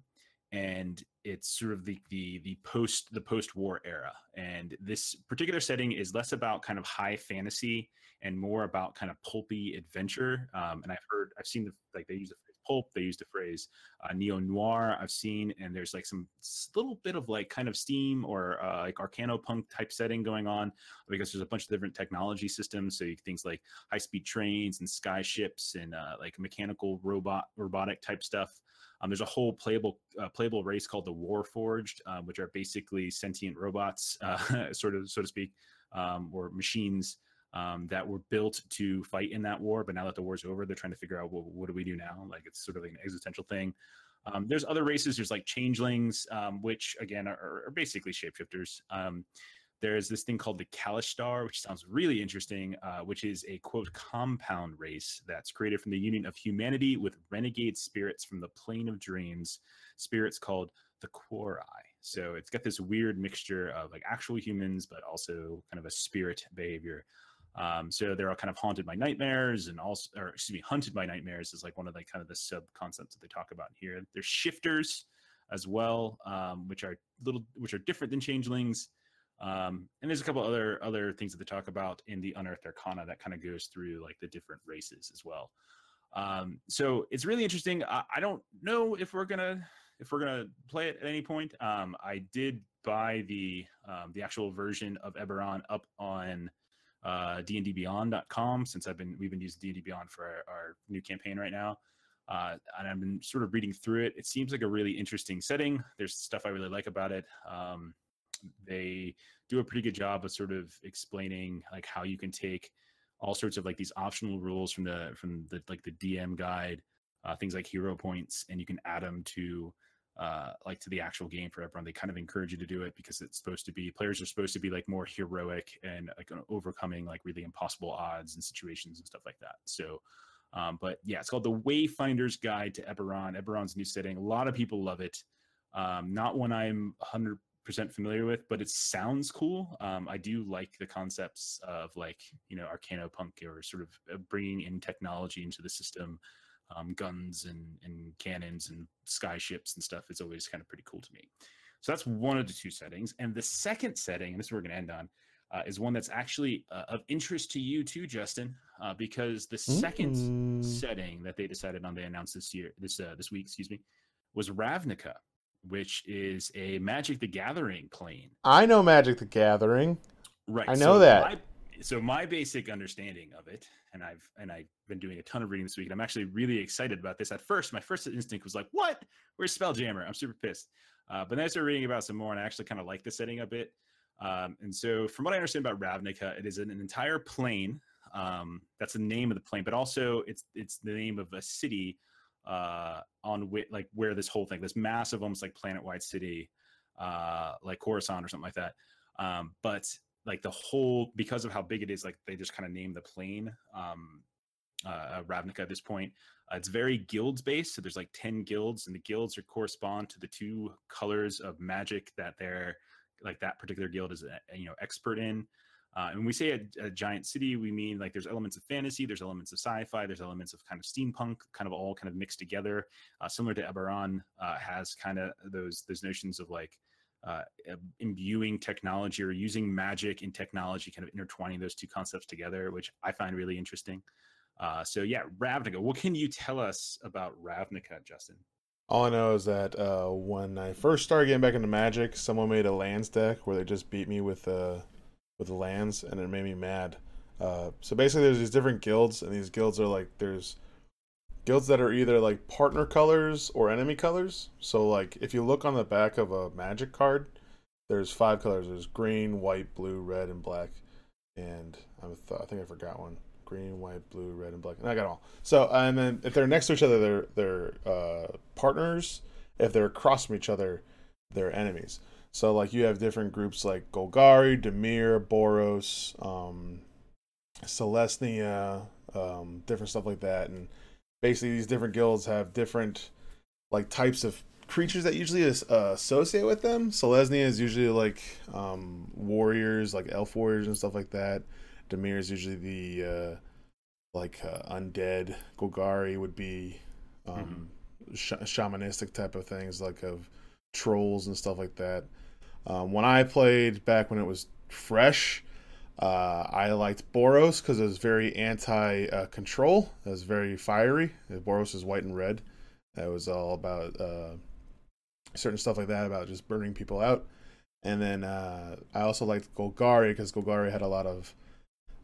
and it's sort of the the the post the post war era. And this particular setting is less about kind of high fantasy and more about kind of pulpy adventure. Um, and i've heard i've seen the like they use the pulp they use the phrase uh, neo noir i've seen and there's like some little bit of like kind of steam or uh, like arcanopunk type setting going on. Because there's a bunch of different technology systems so you, things like high speed trains and sky ships and uh, like mechanical robot robotic type stuff. Um, there's a whole playable uh, playable race called the Warforged, uh, which are basically sentient robots, uh, sort of so to speak, um, or machines um, that were built to fight in that war. But now that the war's over, they're trying to figure out well, what do we do now? Like it's sort of like an existential thing. Um, there's other races. There's like changelings, um, which again are, are basically shapeshifters. Um, there's this thing called the Kalashtar, which sounds really interesting, uh, which is a quote compound race that's created from the union of humanity with renegade spirits from the plane of dreams, spirits called the Quori. So it's got this weird mixture of like actual humans, but also kind of a spirit behavior. Um, so they're all kind of haunted by nightmares and also, or excuse me, hunted by nightmares is like one of the kind of the sub concepts that they talk about here. There's shifters as well, um, which are little, which are different than changelings. Um, and there's a couple other other things that they talk about in the Unearthed Arcana that kind of goes through like the different races as well. Um, so it's really interesting. I, I, don't know if we're gonna if we're gonna play it at any point. Um, I did buy the um, the actual version of Eberron up on uh, dndbeyond.com since I've been we've been using D&D Beyond for our, our new campaign right now. Uh, and I've been sort of reading through it. It seems like a really interesting setting. There's stuff I really like about it. Um, they do a pretty good job of sort of explaining like how you can take all sorts of like these optional rules from the from the like the DM guide, uh, things like hero points, and you can add them to uh, like to the actual game for everyone. They kind of encourage you to do it because it's supposed to be players are supposed to be like more heroic and like overcoming like really impossible odds and situations and stuff like that. So, um, but yeah, it's called the Wayfinder's Guide to Eberron. Eberron's new setting. A lot of people love it. Um, not one I'm 100 percent familiar with, but it sounds cool. Um, I do like the concepts of like you know arcanopunk or sort of uh, bringing in technology into the system, um, guns and and cannons and skyships and stuff. is always kind of pretty cool to me. So that's one of the two settings, and the second setting, and this is we're going to end on. Uh, is one that's actually uh, of interest to you too, Justin, uh, because the second mm. setting that they decided on, they announced this year, this uh, this week, excuse me, was Ravnica which is a Magic the Gathering plane. I know Magic the Gathering. Right. I know so that. So my basic understanding of it, and I've and I've been doing a ton of reading this week, and I'm actually really excited about this. At first, my first instinct was like, "What? Where's Spelljammer?" I'm super pissed. Uh, but then I started reading about some more, and I actually kind of like the setting a bit. Um, and so, from what I understand about Ravnica, it is an, an entire plane. Um, that's the name of the plane, but also it's it's the name of a city uh, on wh- like where this whole thing, this massive, almost like planet-wide city, uh, like Coruscant or something like that. Um, but like the whole, because of how big it is, like they just kind of name the plane um, uh, Ravnica at this point. Uh, it's very guilds based, so there's like ten guilds, and the guilds are correspond to the two colors of magic that they're like that particular guild is uh, you know expert in. Uh, and when we say a, a, giant city, we mean like there's elements of fantasy, there's elements of sci-fi, there's elements of kind of steampunk, kind of all kind of mixed together. Uh, similar to Eberron, uh, has kind of those those notions of like uh, imbuing technology or using magic and technology, kind of intertwining those two concepts together, which I find really interesting. Uh, so yeah, Ravnica. What can you tell us about Ravnica, Justin? All I know is that uh, when I first started getting back into Magic, someone made a lands deck where they just beat me with uh, with lands, and it made me mad. Uh, so basically, there's these different guilds, and these guilds are like there's guilds that are either like partner colors or enemy colors. So like if you look on the back of a Magic card, there's five colors. There's green, white, blue, red, and black. And I, th- I think I forgot one green, white, blue, red, and black. And I got all. So and then if they're next to each other, they're they're uh, partners. If they're across from each other, they're enemies. So like you have different groups like Golgari, Dimir, Boros, um, Selesnya, um, different stuff like that, and basically these different guilds have different like types of creatures that usually is, uh, associate with them. Selesnya is usually like um, warriors, like elf warriors and stuff like that. Dimir is usually the uh, like uh, undead. Golgari would be um, mm-hmm. sh- shamanistic type of things, like of trolls and stuff like that. Um, when I played back when it was fresh, uh, I liked Boros because it was very anti uh, control. It was very fiery. Boros is white and red. It was all about uh, certain stuff like that, about just burning people out. And then uh, I also liked Golgari because Golgari had a lot of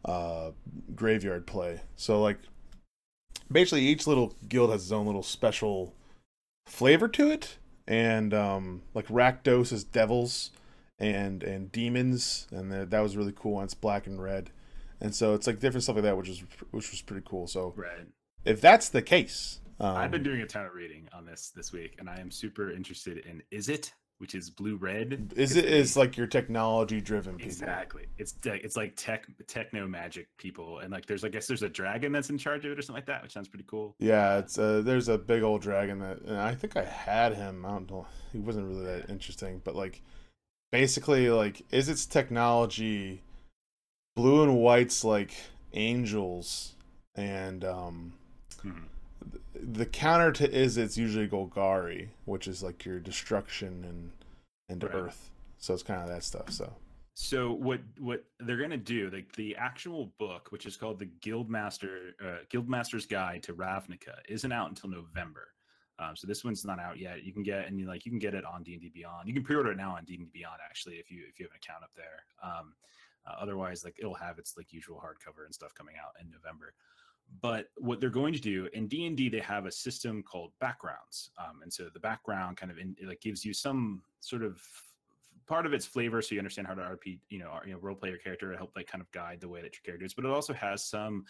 uh, graveyard play. So like basically each little guild has its own little special flavor to it. And um, like Rakdos is devils and and demons, and the, that was really cool. And it's black and red, and so it's like different stuff like that, which is which was pretty cool. So right. if that's the case, um, I've been doing a ton of reading on this this week, and I am super interested in Izzet which is blue red. Izzet is like your technology driven people. Exactly. It's it's like tech techno magic people, and like there's I guess there's a dragon that's in charge of it or something like that, which sounds pretty cool. Yeah, it's uh, there's a big old dragon that, and I think I had him. I don't know. He wasn't really that interesting, but like basically like Izzet's technology blue and white's like angels and um. Mm-hmm the counter to Izzet's usually Golgari, which is like your destruction and and right. Earth. So it's kind of that stuff. So. So what what they're gonna do? Like the actual book, which is called the Guildmaster uh, Guildmaster's Guide to Ravnica, isn't out until November. Um, so this one's not out yet. You can get and you like you can get it on D and D Beyond. You can pre-order it now on D and D Beyond actually if you if you have an account up there. Um, uh, otherwise, like it'll have its like usual hardcover and stuff coming out in November but what they're going to do in d&d they have a system called backgrounds um, and so the background kind of in, like gives you some sort of part of its flavor so you understand how to rp you know, you know role play your character to help like kind of guide the way that your character is but it also has some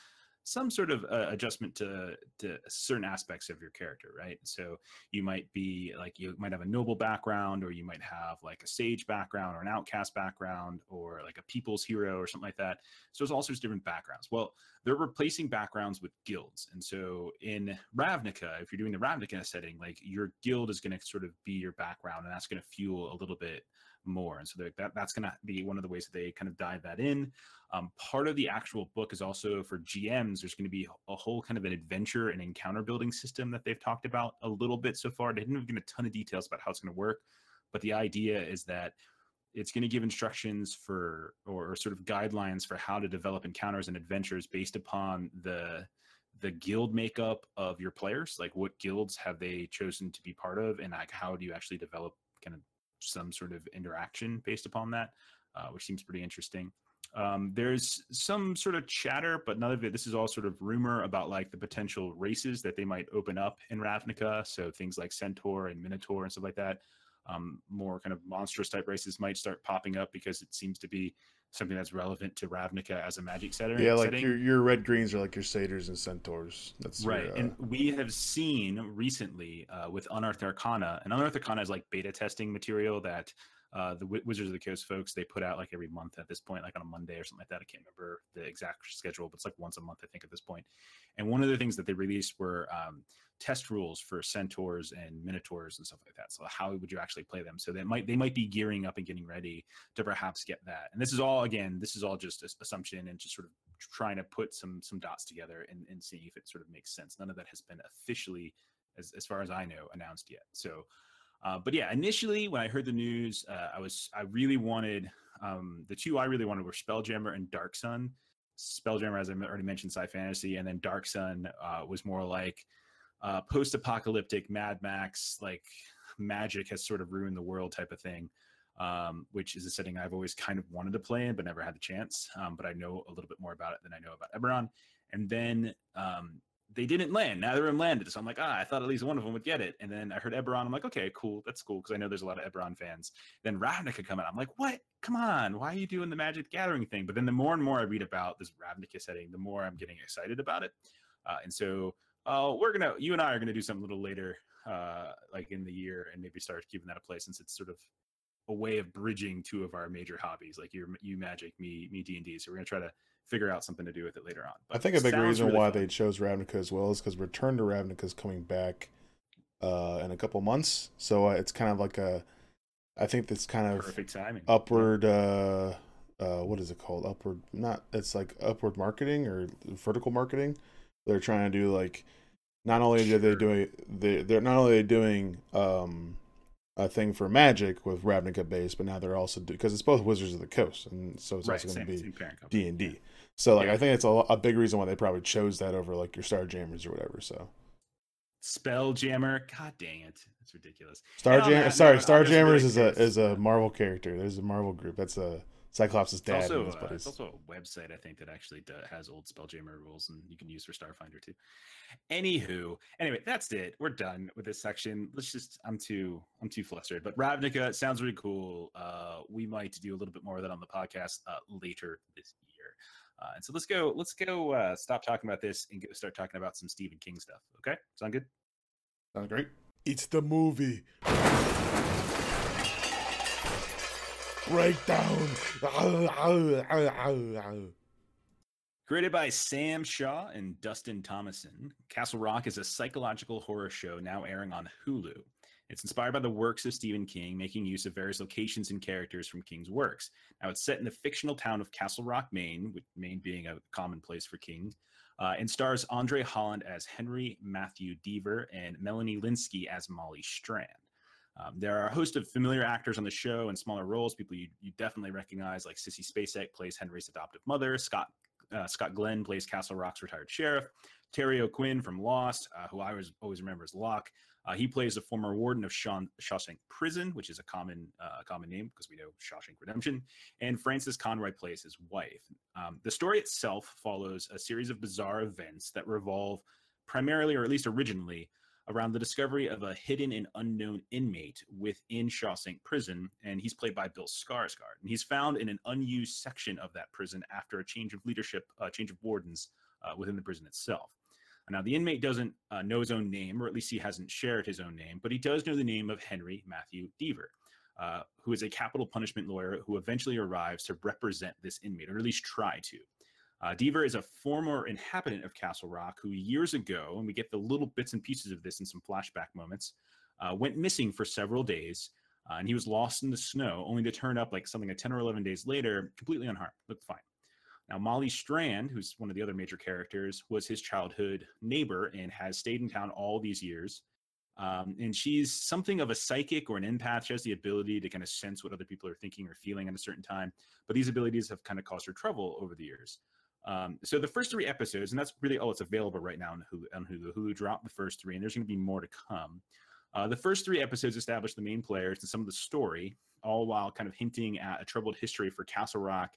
some sort of uh, adjustment to to certain aspects of your character, right? So you might be like you might have a noble background, or you might have like a sage background, or an outcast background, or like a people's hero, or something like that. So there's all sorts of different backgrounds. Well, they're replacing backgrounds with guilds, and so in Ravnica, if you're doing the Ravnica setting, like your guild is going to sort of be your background, and that's going to fuel a little bit more. And so that that's going to be one of the ways that they kind of dive that in. Um, part of the actual book is also for GMs. There's going to be a whole kind of an adventure and encounter building system that they've talked about a little bit so far. They didn't give a ton of details about how it's going to work, but the idea is that it's going to give instructions for or, or sort of guidelines for how to develop encounters and adventures based upon the the guild makeup of your players like what guilds have they chosen to be part of and like how do you actually develop kind of some sort of interaction based upon that uh, which seems pretty interesting um, there's some sort of chatter, but none of it. This is all sort of rumor about like the potential races that they might open up in Ravnica. So things like Centaur and Minotaur and stuff like that. Um, more kind of monstrous type races might start popping up because it seems to be something that's relevant to Ravnica as a magic setter. Yeah, like setting. your your red greens are like your satyrs and centaurs. That's right. Your, uh... And we have seen recently uh, with Unearthed Arcana, and Unearthed Arcana is like beta testing material that uh, the Wizards of the Coast folks they put out like every month at this point, like on a Monday or something like that. I can't remember the exact schedule, but it's like once a month, I think, at this point. And one of the things that they released were um, test rules for centaurs and minotaurs and stuff like that. So how would you actually play them? So they might they might be gearing up and getting ready to perhaps get that. And this is all again, this is all just assumption and just sort of trying to put some some dots together and, and seeing if it sort of makes sense. None of that has been officially, as as far as I know, announced yet. So uh, but yeah, initially when I heard the news, uh, I was I really wanted um, the two I really wanted were Spelljammer and Dark Sun. Spelljammer, as I already mentioned, sci fantasy, and then Dark Sun uh, was more like uh, post apocalyptic Mad Max, like magic has sort of ruined the world type of thing. Um, which is a setting I've always kind of wanted to play in, but never had the chance. Um, but I know a little bit more about it than I know about Eberron. And then um, they didn't land. Neither of them landed. So I'm like, ah, I thought at least one of them would get it. And then I heard Eberron. I'm like, okay, cool. That's cool. Because I know there's a lot of Eberron fans. Then Ravnica come out. I'm like, what? Come on. Why are you doing the Magic Gathering thing? But then the more and more I read about this Ravnica setting, the more I'm getting excited about it. Uh, and so uh, we're to, you and I are going to do something a little later, uh, like in the year, and maybe start giving that a play since it's sort of a way of bridging two of our major hobbies, like you, you Magic, me, me D and D. So we're going to try to figure out something to do with it later on. But I think a big reason really why fun. they chose Ravnica as well is because Return to Ravnica is coming back uh, in a couple months, so uh, it's kind of like a, I think that's kind of perfect timing. Upward, uh, uh, what is it called? Upward, not it's like upward marketing or vertical marketing. They're trying to do like, not only sure. are they doing they they're not only doing um a thing for Magic with Ravnica base, but now they're also because it's both Wizards of the Coast, and so it's right, also going to be D and D. So like yeah. I think it's a, a big reason why they probably chose that over like your Star Jammers or whatever. So Spell Jammer, god dang it, that's ridiculous. Star Jam, sorry, Star Jammers is a is a Marvel character. There's a Marvel group. That's a Cyclops' dad. It's also, uh, it's also a website I think that actually does, has old Spelljammer rules and you can use for Starfinder too. Anywho, anyway, that's it. We're done with this section. Let's just I'm too I'm too flustered. But Ravnica sounds really cool. Uh, we might do a little bit more of that on the podcast uh, later this year. Uh, and so let's go. Let's go. Uh, stop talking about this and go start talking about some Stephen King stuff. Okay, sound good? Sounds great. It's the movie. Breakdown. Created by Sam Shaw and Dustin Thomason, Castle Rock is a psychological horror show now airing on Hulu. It's inspired by the works of Stephen King, making use of various locations and characters from King's works. Now, it's set in the fictional town of Castle Rock, Maine, with Maine being a common place for King, uh, and stars Andre Holland as Henry Matthew Deaver and Melanie Lynskey as Molly Strand. Um, there are a host of familiar actors on the show in smaller roles, people you, you definitely recognize, like Sissy Spacek plays Henry's adoptive mother, Scott uh, Scott Glenn plays Castle Rock's retired sheriff, Terry O'Quinn from Lost, uh, who I always, always remember as Locke, uh, he plays the former warden of Shaw- Shawshank Prison, which is a common uh, common name because we know Shawshank Redemption. And Frances Conroy plays his wife. Um, the story itself follows a series of bizarre events that revolve primarily, or at least originally, around the discovery of a hidden and unknown inmate within Shawshank Prison, and he's played by Bill Skarsgård. And he's found in an unused section of that prison after a change of leadership, a uh, change of wardens uh, within the prison itself. Now, the inmate doesn't uh, know his own name, or at least he hasn't shared his own name, but he does know the name of Henry Matthew Deaver, uh, who is a capital punishment lawyer who eventually arrives to represent this inmate, or at least try to. Uh, Deaver is a former inhabitant of Castle Rock who years ago, and we get the little bits and pieces of this in some flashback moments, uh, went missing for several days. Uh, and he was lost in the snow, only to turn up like something like 10 or 11 days later, completely unharmed, looked fine. Now, Molly Strand, who's one of the other major characters, was his childhood neighbor and has stayed in town all these years. Um, and she's something of a psychic or an empath. She has the ability to kind of sense what other people are thinking or feeling at a certain time. But these abilities have kind of caused her trouble over the years. Um, so the first three episodes, and that's really all that's available right now on Hulu. On Hulu, Hulu dropped the first three, and there's going to be more to come. Uh, the first three episodes establish the main players and some of the story, all while kind of hinting at a troubled history for Castle Rock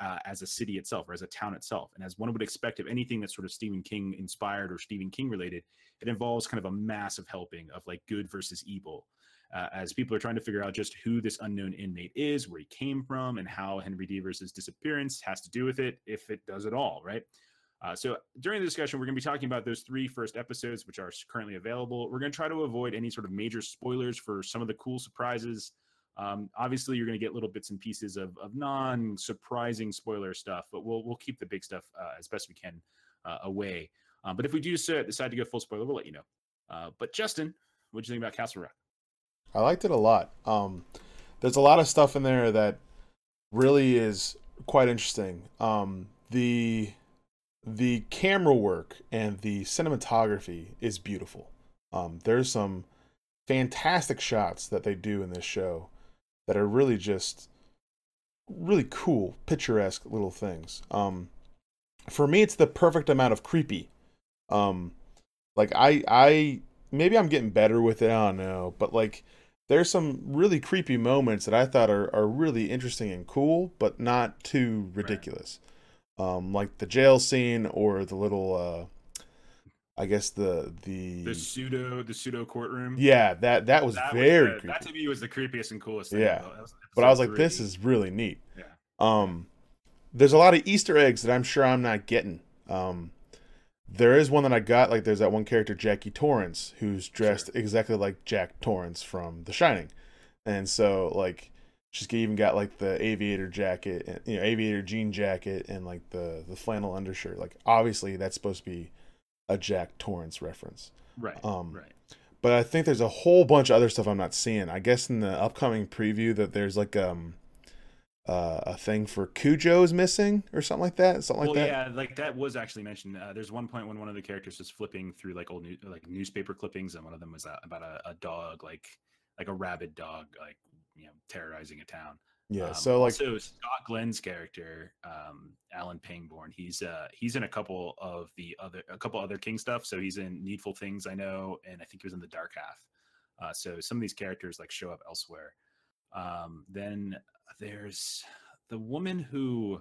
uh, as a city itself or as a town itself. And as one would expect of anything that's sort of Stephen King inspired or Stephen King related, it involves kind of a massive helping of like good versus evil. Uh, as people are trying to figure out just who this unknown inmate is, where he came from, and how Henry Deaver's disappearance has to do with it, if it does at all, right? Uh, so during the discussion, we're going to be talking about those three first episodes, which are currently available. We're going to try to avoid any sort of major spoilers for some of the cool surprises um, obviously, you're going to get little bits and pieces of, of non-surprising spoiler stuff, but we'll we'll keep the big stuff uh, as best we can uh, away. Um, but if we do decide to go full spoiler, we'll let you know. Uh, but Justin, what do you think about Castle Rock? I liked it a lot. Um, there's a lot of stuff in there that really is quite interesting. Um, the the camera work and the cinematography is beautiful. Um, there's some fantastic shots that they do in this show that are really just really cool, picturesque little things. Um, for me it's the perfect amount of creepy. Um like I I maybe I'm getting better with it, I don't know, but like there's some really creepy moments that I thought are, are really interesting and cool, but not too ridiculous. Right. Um like the jail scene or the little uh I guess the the the pseudo the pseudo courtroom. Yeah, that that was that very was the, that to me was the creepiest and coolest thing. Yeah, but I was like, this is really neat. Yeah. Um, there's a lot of Easter eggs that I'm sure I'm not getting. Um, there is one that I got. Like, there's that one character, Jackie Torrance, who's dressed sure. exactly like Jack Torrance from The Shining, and so like she's even got like the aviator jacket, and, you know, aviator jean jacket, and like the the flannel undershirt. Like, obviously, that's supposed to be a Jack Torrance reference. Right. Um, right. But I think there's a whole bunch of other stuff I'm not seeing. I guess in the upcoming preview that there's like um uh, a thing for Cujo is missing or something like that. Something well, like that. Yeah, like that was actually mentioned. Uh, there's one point when one of the characters was flipping through like old new, like newspaper clippings, and one of them was uh, about a, a dog, like like a rabid dog, like you know, terrorizing a town. Yeah. Um, so like so Scott Glenn's character, um, Alan Pangborn, he's uh he's in a couple of the other a couple other King stuff. So he's in Needful Things, I know, and I think he was in the Dark Half. Uh, so some of these characters like show up elsewhere. Um, then there's the woman who,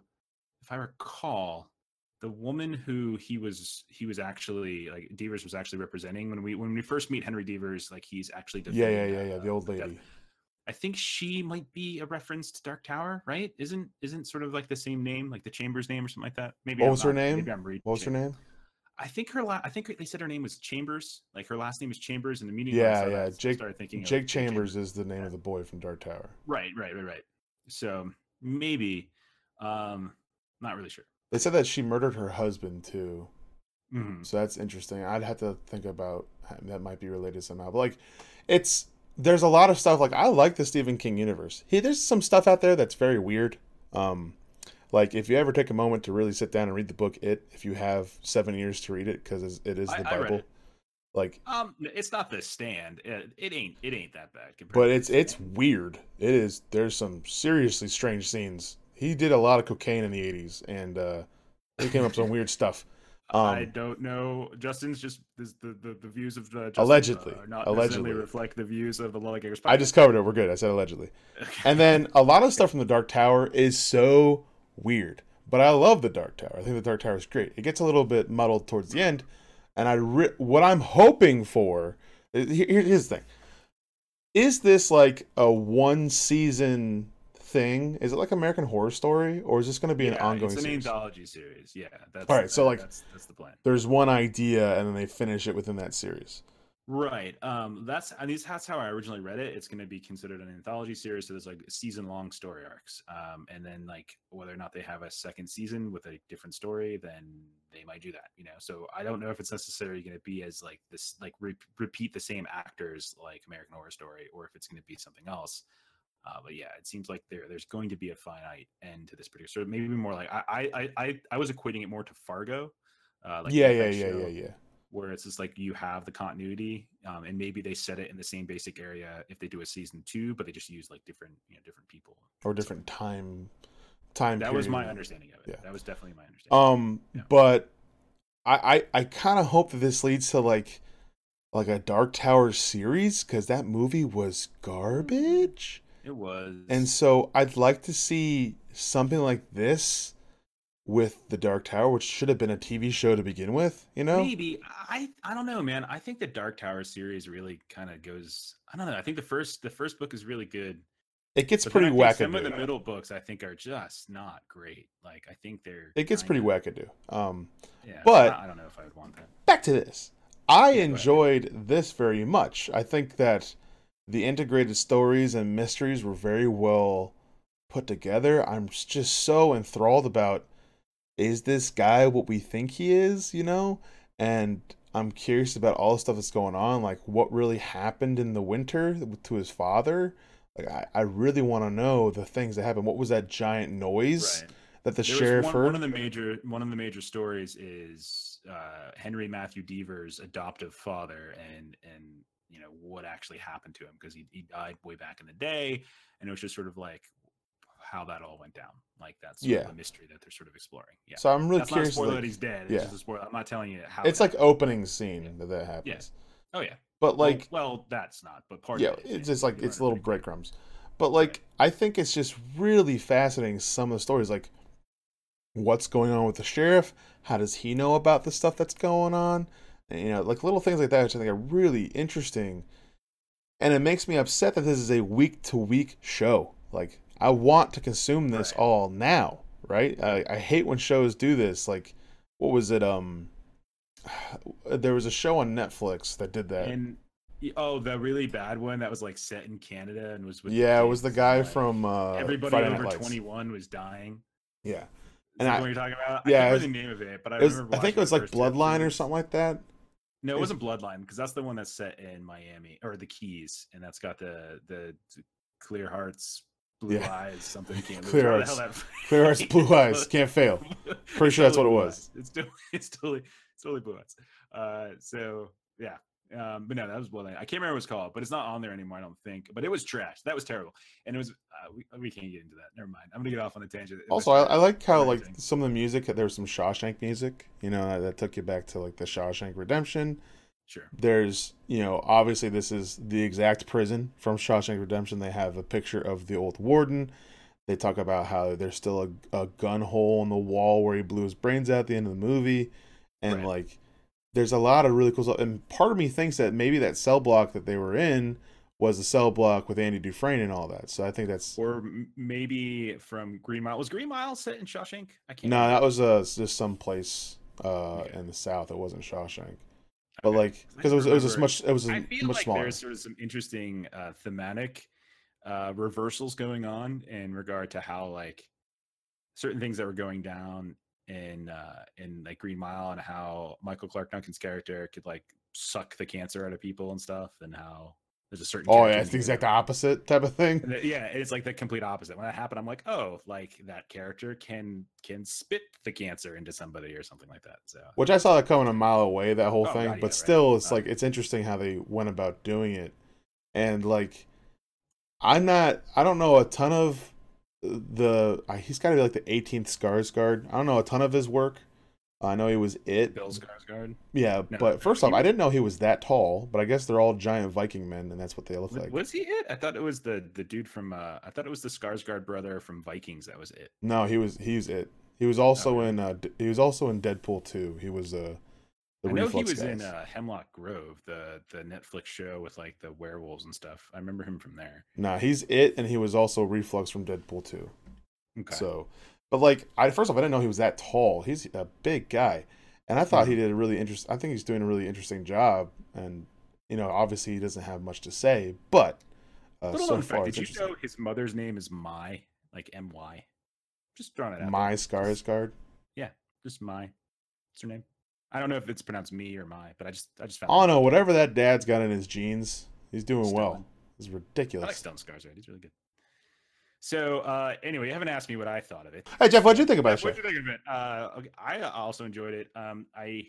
if I recall, the woman who he was he was actually like Devers was actually representing when we when we first meet Henry Devers, like he's actually yeah yeah yeah yeah the uh, old lady. Death I think she might be a reference to Dark Tower, right? Isn't isn't sort of like the same name, like the Chamber's name or something like that? Maybe. What I'm was not, her name? Maybe I'm reading. What was her name? I think her. La- I think they said her name was Chambers. Like her last name is Chambers, and the meaning. Yeah, yeah. Jake. Started thinking Jake Chambers, Chambers is the name yeah. of the boy from Dark Tower. Right, right, right, right. So maybe, um, not really sure. They said that she murdered her husband too. Mm-hmm. So that's interesting. I'd have to think about that might be related somehow. But like, it's there's a lot of stuff like I like the Stephen King universe. He there's some stuff out there that's very weird. Um, like if you ever take a moment to really sit down and read the book, it if you have seven years to read it because it is the I, Bible. I like um, it's not the stand. It, it ain't it ain't that bad. But it's it's weird. It is. There's some seriously strange scenes. He did a lot of cocaine in the '80s, and uh, he came up with some weird stuff. Um, I don't know. Justin's just the the, the views of the Justin, allegedly uh, not allegedly reflect the views of the Lollygaggers. I just covered it. We're good. I said allegedly. And then a lot of stuff from the Dark Tower is so weird, but I love the Dark Tower. I think the Dark Tower is great. It gets a little bit muddled towards the end, and I re- what I'm hoping for. Uh, here, here's the thing: is this like a one season thing? Is it like American Horror Story, or is this going to be yeah, an ongoing? It's an series? anthology series. Yeah. That's, All right. So like, that's, that's the plan. There's one idea, and then they finish it within that series. Right. Um. That's at least that's how I originally read it. It's going to be considered an anthology series, so there's like season long story arcs. Um. And then like whether or not they have a second season with a different story, then they might do that. You know. So I don't know if it's necessarily going to be as like this, like re- repeat the same actors like American Horror Story, or if it's going to be something else. Uh, but yeah, it seems like there there's going to be a finite end to this producer. Maybe more like I I I I was equating it more to Fargo. Uh, like yeah, yeah, yeah, yeah, yeah. Where it's just like you have the continuity, um, and maybe they set it in the same basic area if they do a season two, but they just use like different you know different people or different so, time time. That period. was my understanding of it. Yeah. That was definitely my understanding. Um, yeah. but I I, I kind of hope that this leads to like like a Dark Tower series because that movie was garbage. It was. And so I'd like to see something like this with the Dark Tower, which should have been a TV show to begin with, you know? Maybe. I I don't know, man. I think the Dark Tower series really kind of goes I don't know. I think the first the first book is really good. It gets pretty wackadoo. Some of the middle books I think are just not great. Like I think they're It gets pretty wackadoo. Um yeah, but I don't know if I would want that. Back to this. I yeah, enjoyed this very much. I think that the integrated stories and mysteries were very well put together. I'm just so enthralled about is this guy what we think he is, you know? And I'm curious about all the stuff that's going on, like what really happened in the winter to his father. Like I, I really want to know the things that happened. What was that giant noise right. that the there sheriff one, heard? One of the major one of the major stories is uh, Henry Matthew Deavers' adoptive father, and and you know what actually happened to him because he, he died way back in the day and it was just sort of like how that all went down. Like that's Yeah. the mystery that they're sort of exploring. Yeah. So I'm really that's not a curious. spoiler like- that he's dead. It's yeah. just a spoiler. I'm not telling you how. it's it like happened. opening scene that that happens. Yes. Oh yeah. But like, well, that's not. But part yeah, of it it's yeah, just like it's little breadcrumbs. But like, I think it's just really fascinating. Some of the stories, like what's going on with the sheriff. How does he know about the stuff that's going on? And, you know, like little things like that, which I think are really interesting. And it makes me upset that this is a week to week show. Like, I want to consume this Right. all now, right? I, I hate when shows do this. Like, what was it? Um, there was a show on Netflix that did that. And oh, the really bad one that was like set in Canada and was with yeah, it was the guy like, from uh, everybody Friday over 21 was dying. Yeah, Is And that I- what you're talking about? yeah, I can't remember the name of it, but I it was. remember. I think it was like Bloodline or something like that. No, it wasn't Bloodline because that's the one that's set in Miami or the Keys, and that's got the, the clear hearts, blue Yeah. eyes, something. Can't Clear remember Hearts. how the hell Clear Hearts, Blue Eyes, can't fail. Pretty sure that's what it was. Eyes. It's totally, it's totally, it's totally blue eyes. Uh, so yeah, um, but no, that was Bloodline. I can't remember what it's called, but it's not on there anymore. I don't think. But it was trash. That was terrible, and it was. Uh, we, we can't get into that. Never mind. I'm gonna get off on a tangent. It Also, I, I like how like some of the music. There was some Shawshank music, you know, that, that took you back to like the Shawshank Redemption. Sure. There's, you know, obviously this is the exact prison from Shawshank Redemption. They have a picture of the old warden. They talk about how there's still a, a gun hole in the wall where he blew his brains out at the end of the movie, and Right. like, there's a lot of really cool stuff. And part of me thinks that maybe that cell block that they were in was the cell block with Andy Dufresne and all that. So I think that's Or maybe from Green Mile. Was Green Mile set in Shawshank? I can't. No, remember. that was uh just some place uh Okay. in the south. It wasn't Shawshank, but like 'Cause I because it was it was much it was I a- feel much like smaller. there's sort of some interesting uh, thematic uh, reversals going on in regard to how like certain things that were going down in uh, in like Green Mile and how Michael Clarke Duncan's character could like suck the cancer out of people and stuff, and how there's a certain Oh yeah, it's the exact opposite type of thing. and it- yeah, it's like the complete opposite. When that happened, I'm like, oh, like that character can can spit the cancer into somebody or something like that. So Which I saw that coming a mile away. That whole Oh, thing, God, yeah, but right. still, it's Uh, like it's interesting how they went about doing it, and like I'm not. I don't know a ton of the. uh, He's got to be like the 18th Skarsgård. I don't know a ton of his work. I know he was it. Bill Skarsgård. Yeah, No, but first off, he- I didn't know he was that tall. But I guess they're all giant Viking men, and that's what they look Was, like. was he it? I thought it was the the dude from. uh I thought it was the Skarsgård brother from Vikings. That was it. No, he was he's it. He was also Okay. in uh he was also in Deadpool 2. He was uh the I know he was in uh, Hemlock Grove, the the Netflix show with like the werewolves and stuff. I remember him from there. Nah, he's it and he was also reflux from Deadpool 2. Okay. So, but like I first off I didn't know he was that tall. He's a big guy. And I thought he Mm-hmm. did a really interest I think he's doing a really interesting job and you know, obviously he doesn't have much to say, but uh, so far fact: Did you interesting. know his mother's name is My, like M Y? Just throwing it out. My there. Yeah, Just My. What's her name? I don't know if it's pronounced me or my, but I just I just found. Oh no, whatever that dad's got in his genes, he's doing Stellan. well. It's ridiculous. I like. Stellan Skarsgård. He's really good. So uh anyway, you haven't asked me what I thought of it. Hey Jeff, what'd you think about it? What it? would you think of it? Uh, okay, I also enjoyed it. Um, I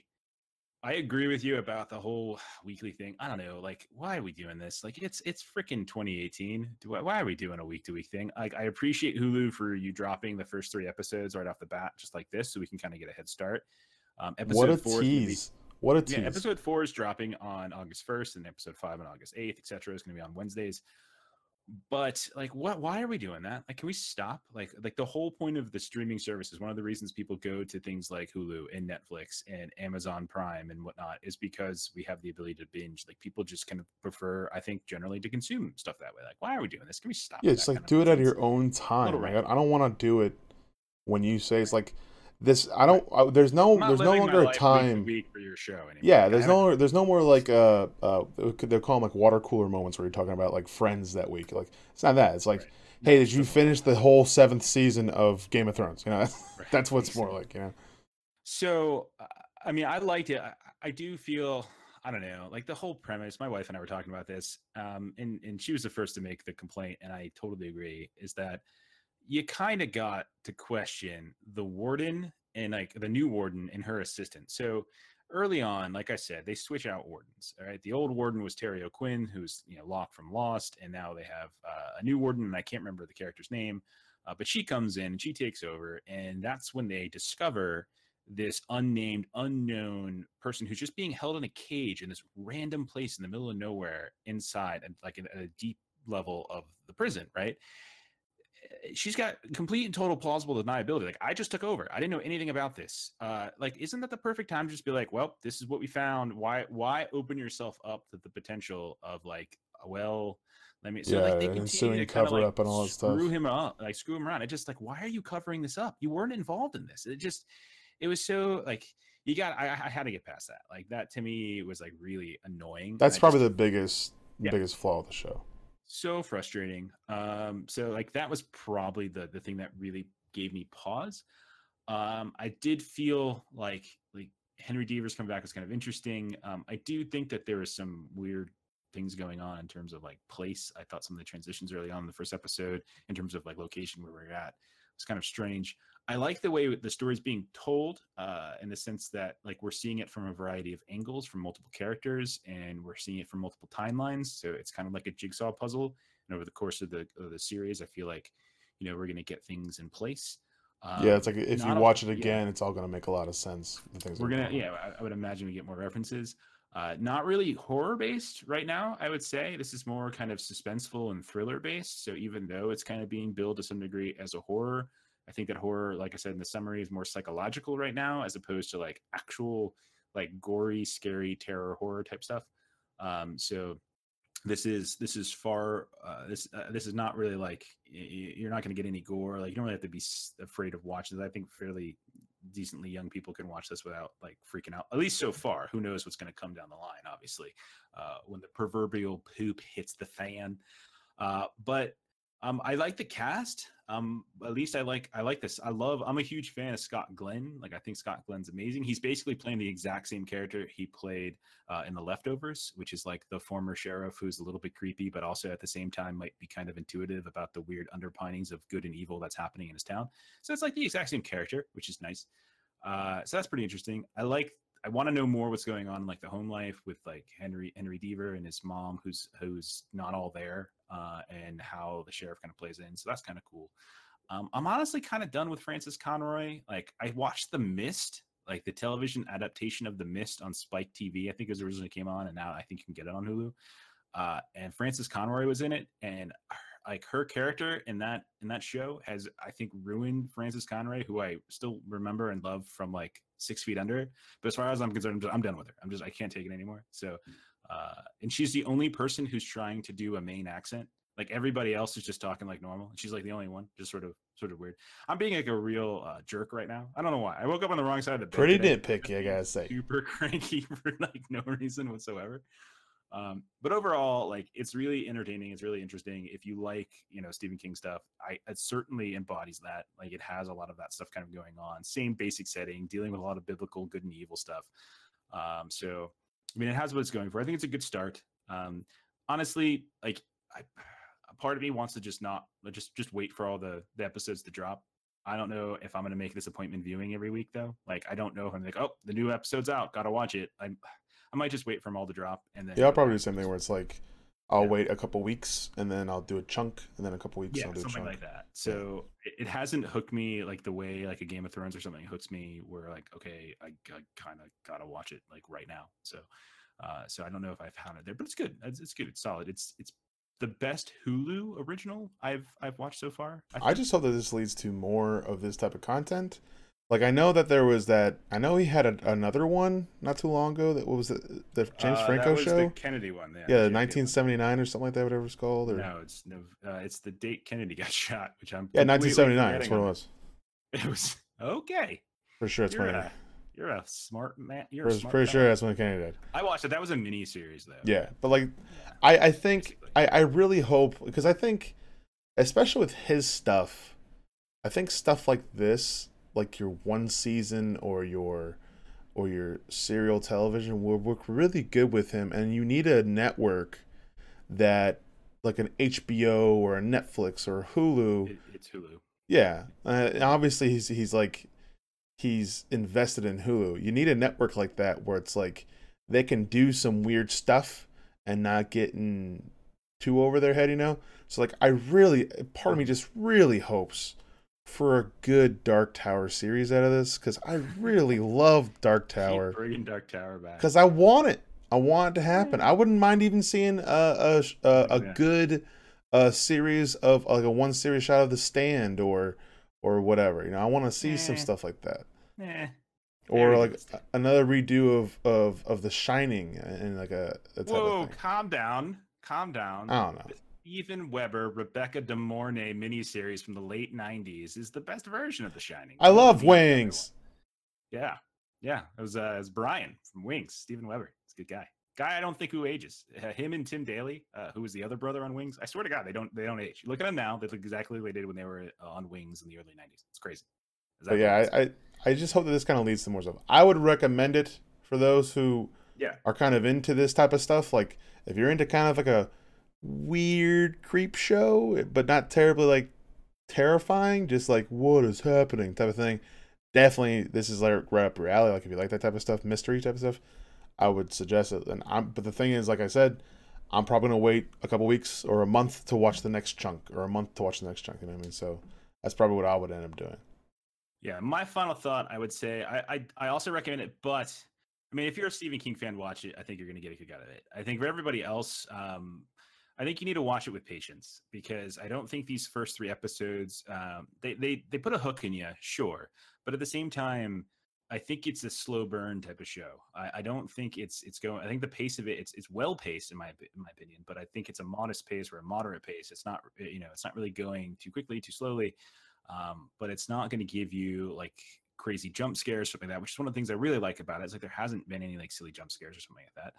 I agree with you about the whole weekly thing. I don't know, like, why are we doing this? Like, it's it's freaking 2018. Do I- Why are we doing a week to week thing? Like, I appreciate Hulu for you dropping the first three episodes right off the bat, just like this, so we can kind of get a head start. Um, episode What a four be- tease. What a tease. yeah, episode four is dropping on August 1st, and episode five on August 8th, etc. is going to be on Wednesdays. But like, what? Why are we doing that? Like, can we stop? Like, like the whole point of the streaming service is one of the reasons people go to things like Hulu and Netflix and Amazon Prime and whatnot is because we have the ability to binge. Like, people just kind of prefer, I think, generally to consume stuff that way. Like, why are we doing this? Can we stop? Yeah, just like do it at your own time. Little Like. I I don't want to do it when you say it's like this. I don't. I, there's no. There's no longer a life week time. week for your show anymore. Yeah, there's no. There's no more like uh uh. They call them like water cooler moments where you're talking about like friends that week. Like it's not that. It's like, Right. hey, did you finish the whole seventh season of Game of Thrones? You know, Right, that's what's more like. You know. So, uh, I mean, I liked it. I, I do feel, I don't know, like the whole premise. My wife and I were talking about this, um, and and she was the first to make the complaint, and I totally agree. Is that you kind of got to question the warden and like the new warden and her assistant. So early on, like I said, they switch out wardens. All right, the old warden was Terry O'Quinn, who's you know Locke from Lost, and now they have uh, a new warden, and I can't remember the character's name. Uh, but she comes in and she takes over, and that's when they discover this unnamed, unknown person who's just being held in a cage in this random place in the middle of nowhere inside, and like in a deep level of the prison, right? She's got complete and total plausible deniability. Like, I just took over. I didn't know anything about this. Uh, like, isn't that the perfect time to just be like, well, this is what we found. Why why open yourself up to the potential of like, well, let me so yeah, like they continue to cover like up and all that stuff. screw him up, like screw him around. It just like, why are you covering this up? You weren't involved in this. It just it was so like you got I, I had to get past that. Like that to me was like really annoying. That's I just- probably the biggest Yeah. biggest flaw of the show. So frustrating. Um, so like that was probably the the thing that really gave me pause. Um, I did feel like like Henry Deaver's come back was kind of interesting. Um, I do think that there is some weird things going on in terms of like place. I thought some of the transitions early on in the first episode, in terms of like location where we're at, was kind of strange. I like the way the story is being told, uh, in the sense that like we're seeing it from a variety of angles, from multiple characters, and we're seeing it from multiple timelines. So it's kind of like a jigsaw puzzle. And over the course of the of the series, I feel like you know we're going to get things in place. yeah, it's Um, like if you not a- watch it yeah. again, it's all gonna make a lot of sense. The things we're gonna going yeah I, I would imagine we get more references uh not really horror based right now i would say this is more kind of suspenseful and thriller based so even though it's kind of being billed to some degree as a horror i think that horror like i said in the summary is more psychological right now as opposed to like actual like gory scary terror horror type stuff. Um so this is this is far uh, this uh, this is not really like you're not going to get any gore like you don't really have to be afraid of watching this. I think fairly decently young people can watch this without like freaking out at least so far. Who knows what's going to come down the line obviously uh, when the proverbial poop hits the fan. Uh, but um, I like the cast. Um, at least I like I like this. I love. I'm a huge fan of Scott Glenn. Like I think Scott Glenn's amazing. He's basically playing the exact same character he played uh, in The Leftovers, which is like the former sheriff who's a little bit creepy, but also at the same time might be kind of intuitive about the weird underpinnings of good and evil that's happening in his town. So it's like the exact same character, which is nice. Uh, so that's pretty interesting. I like. I want to know more what's going on in like the home life with like Henry Henry Deaver and his mom, who's who's not all there, uh, and how the sheriff kind of plays in. So that's kind of cool. Um, I'm honestly kind of done with Frances Conroy. Like I watched The Mist, like the television adaptation of The Mist on Spike TV. I think it was originally came on, and now I think you can get it on Hulu. Uh, and Frances Conroy was in it, and like her character in that in that show has I think ruined Frances Conroy, who I still remember and love from like Six Feet Under. But as far as I'm concerned, I'm, I'm done with her. I'm just I can't take it anymore. So, uh, and she's the only person who's trying to do a Maine accent. Like everybody else is just talking like normal. and She's like the only one, just sort of sort of weird. I'm being like a real uh, jerk right now. I don't know why. I woke up on the wrong side of the bed. Pretty nitpicky, I gotta say. Super cranky for like no reason whatsoever. Um, but overall, like it's really entertaining. It's really interesting. If you like, you know, Stephen King stuff, I it certainly embodies that. Like it has a lot of that stuff kind of going on. Same basic setting, dealing with a lot of biblical good and evil stuff. Um, so I mean, it has what it's going for. I think it's a good start. Um, honestly, like I, a part of me wants to just not just just wait for all the the episodes to drop. I don't know if I'm going to make this appointment viewing every week though. Like I don't know if I'm like, oh, the new episode's out, gotta watch it. I I might just wait for them all to drop and then Yeah, I'll probably do back the same thing where it's like I'll Yeah. wait a couple weeks and then I'll do a chunk and then a couple weeks yeah, I'll do a something chunk. like that. So it, it hasn't hooked me like the way like a Game of Thrones or something hooks me. Where like, okay, I, I kind of gotta watch it like right now. So, uh, so I don't know if I've found it there, but it's good. It's, it's good. It's solid. It's it's the best Hulu original I've I've watched so far. I think. just hope that this leads to more of this type of content. Like I know that there was that. I know he had a, another one not too long ago. That what was it? The James Uh, Franco that was show. the Kennedy one. Yeah, yeah, JFK one. 1979 or something like that. Whatever it's called. Or No, it's no, uh, it's the date Kennedy got shot, which I'm yeah, 1979. That's what it was. It was okay. For sure, it's You're a, you're a smart man. You're was smart pretty guy. sure that's when Kennedy died. I watched it. That was a mini series though. Yeah, but like Yeah. I, I think I, I really hope because I think especially with his stuff, I think stuff like this, like your one season or your or your serial television will work really good with him and you need a network that like an HBO or a Netflix or a Hulu It, it's Hulu. yeah, uh, obviously he's he's like he's invested in Hulu. You need a network like that where it's like they can do some weird stuff and not getting too over their head, you know. So like, I really, part of me just really hopes for a good Dark Tower series out of this because I really love Dark Tower. Keep bringing Dark Tower back. Because I want it. I want it to happen. I wouldn't mind even seeing a a a, a Yeah. good uh series of like a one series shot of the stand or or whatever. You know, I want to see some Eh. stuff like that. Eh, Or like another redo of of of The Shining and like a, a type Whoa, of thing. calm down. Calm down. I don't know. Stephen Weber, Rebecca De Mornay miniseries from the late 90s is the best version of The Shining. I love Wings. Yeah. Yeah. It was, uh, it was Brian from Wings, Stephen Weber. He's a good guy. Guy I don't think who ages. Uh, him and Tim Daly, uh, who was the other brother on Wings. I swear to God, they don't they don't age. You look at them now, they look exactly like they did when they were uh, on Wings in the early 90s. It's crazy. Is But that yeah, what it is? I, I I just hope that this kind of leads to more stuff. I would recommend it for those who yeah. are kind of into this type of stuff. Like if you're into kind of like a weird creep show, but not terribly like terrifying, just like what is happening type of thing. Definitely, this is like right up your alley. Like if you like that type of stuff, mystery type of stuff, I would suggest it. And I'm, but the thing is, like I said, I'm probably gonna wait a couple weeks or a month to watch the next chunk, or a month to watch the next chunk. You know what I mean? So that's probably what I would end up doing. Yeah, my final thought, I would say, I, I I also recommend it, but I mean, if you're a Stephen King fan, watch it. I think you're going to get a kick out of it. I think for everybody else, um, I think you need to watch it with patience because I don't think these first three episodes, um, they they they put a hook in you, sure, but at the same time, I think it's a slow burn type of show. I, I don't think it's it's going. I think the pace of it, it's it's well paced in my in my opinion, but I think it's a modest pace or a moderate pace. It's not you know it's not really going too quickly, too slowly um, but it's not going to give you like crazy jump scares, or something like that, which is one of the things I really like about it. It's like there hasn't been any like silly jump scares or something like that.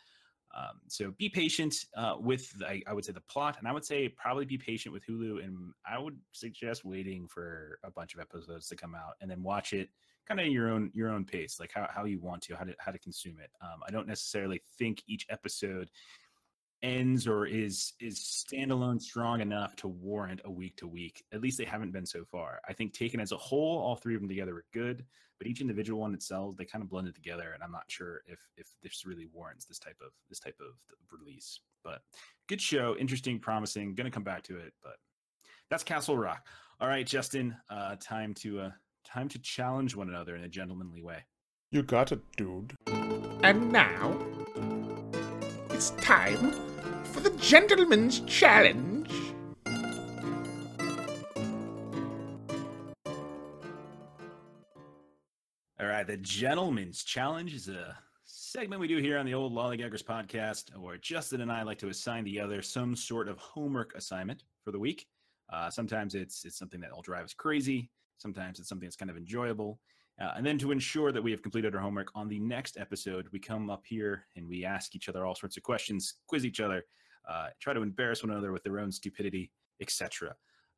Um, so be patient uh, with, I, I would say, the plot, and I would say probably be patient with Hulu, and I would suggest waiting for a bunch of episodes to come out and then watch it kind of your own your own pace, like how, how you want to, how to how to consume it. Um, I don't necessarily think each episode ends or is is standalone strong enough to warrant a week to week. At least they haven't been so far. I think taken as a whole, all three of them together are good, but each individual one itself, they kind of blended together, and I'm not sure if if this really warrants this type of this type of release. But good show, interesting, promising. Gonna come back to it, but that's Castle Rock. All right, Justin, uh, time to uh, time to challenge one another in a gentlemanly way. You got it, dude. And now, it's time for the Gentleman's Challenge. All right, the Gentleman's Challenge is a segment we do here on the old Lollygaggers podcast, where Justin and I like to assign the other some sort of homework assignment for the week. Uh, sometimes it's it's something that will drive us crazy. Sometimes it's something that's kind of enjoyable. Uh, and then to ensure that we have completed our homework on the next episode, we come up here and we ask each other all sorts of questions, quiz each other, uh, try to embarrass one another with their own stupidity, etc.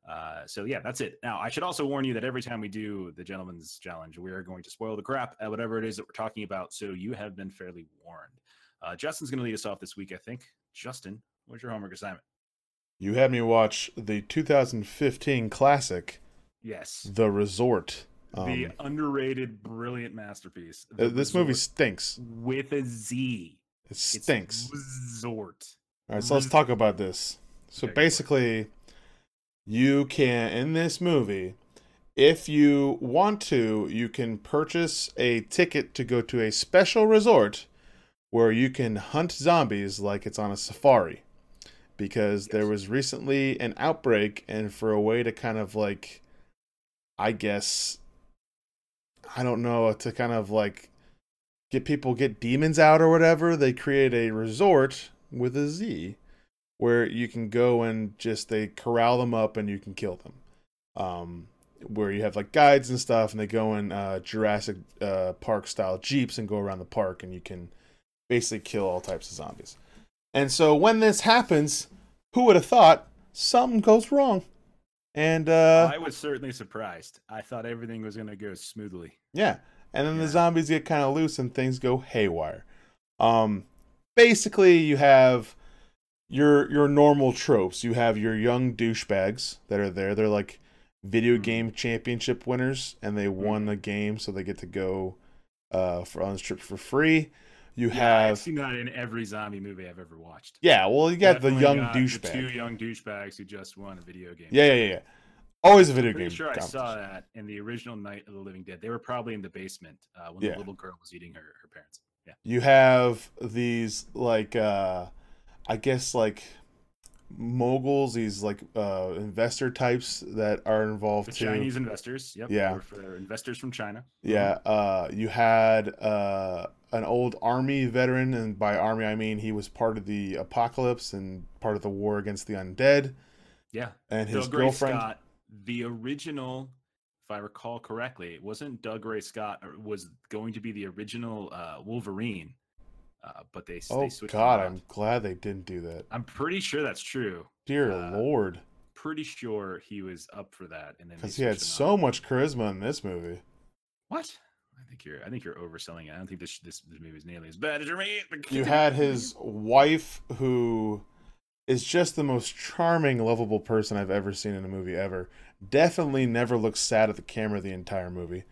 Uh, so yeah, that's it. Now I should also warn you that every time we do the gentleman's challenge, we are going to spoil the crap at whatever it is that we're talking about. So you have been fairly warned. Uh, Justin's going to lead us off this week, I think. Justin, what's your homework assignment? You had me watch the 2015 classic, Yes, The Resort. Um, the underrated, brilliant masterpiece. uh, The this movie stinks. with a Z. It It's stinks. Resort. All right, so let's mm-hmm. talk about this. So Okay, go for it. basically, you can in this movie, if you want to, you can purchase a ticket to go to a special resort where you can hunt zombies like it's on a safari. Because there was recently an outbreak, and for a way to kind of like, I guess, I don't know, to kind of like get people get demons out or whatever, they create a resort with a Z where you can go and just they corral them up and you can kill them. Um, where you have like guides and stuff, and they go in uh, Jurassic uh, Park style jeeps and go around the park, and you can basically kill all types of zombies. And so when this happens, who would have thought something goes wrong? And uh, I was certainly surprised. I thought everything was going to go smoothly. Yeah. And then the zombies get kind of loose and things go haywire. Um basically you have your your normal tropes. You have your young douchebags that are there. They're like video Mhm. game championship winners and they won Mhm. the game so they get to go uh for on this trip for free. You Yeah, I've seen that in every zombie movie I've ever watched. yeah, well, you got the Definitely young got the two young douchebags who just won a video game. Yeah, yeah, yeah. Always a video Pretty game. sure I saw that in the original Night of the Living Dead. They were probably in the basement uh, when Yeah. the little girl was eating her, her parents. Yeah. You have these like uh I guess like moguls, these like uh investor types that are involved The too. Chinese investors. Yep. Yeah. For investors from China. Yeah, uh, you had uh, an old army veteran, and by army I mean he was part of the apocalypse and part of the war against the undead. Yeah. And his girlfriend, Scott, the original, if I recall correctly, it wasn't Dougray Scott or was going to be the original uh, Wolverine, uh, but they oh they switched God. I'm glad they didn't do that. I'm pretty sure that's true. Dear Uh, Lord, Pretty sure he was up for that, and then because he had so much charisma in this movie. What? I think you're. I think you're overselling it. I don't think this this, this movie is nearly as bad as you're making. it. You had his wife, who is just the most charming, lovable person I've ever seen in a movie ever. Definitely never looks sad at the camera the entire movie.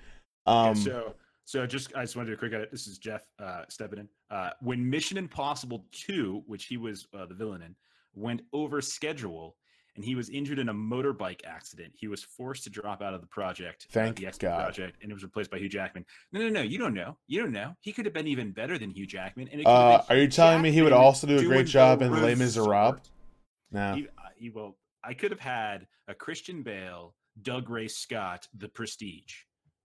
Um, so so just I just wanted to do a quick edit. This is Jeff uh, stepping in. Uh, when Mission Impossible Two, which he was uh, the villain in, went over schedule and he was injured in a motorbike accident, he was forced to drop out of the project. uh, Thank the X-Men God. project, and it was replaced by Hugh Jackman. No, no, no, you don't know. You don't know. He could have been even better than Hugh Jackman. And uh, are you telling me he would also do a great job in Les. Miserables? No. He, uh, he will. I could have had a Christian Bale, Dougray Scott, The Prestige.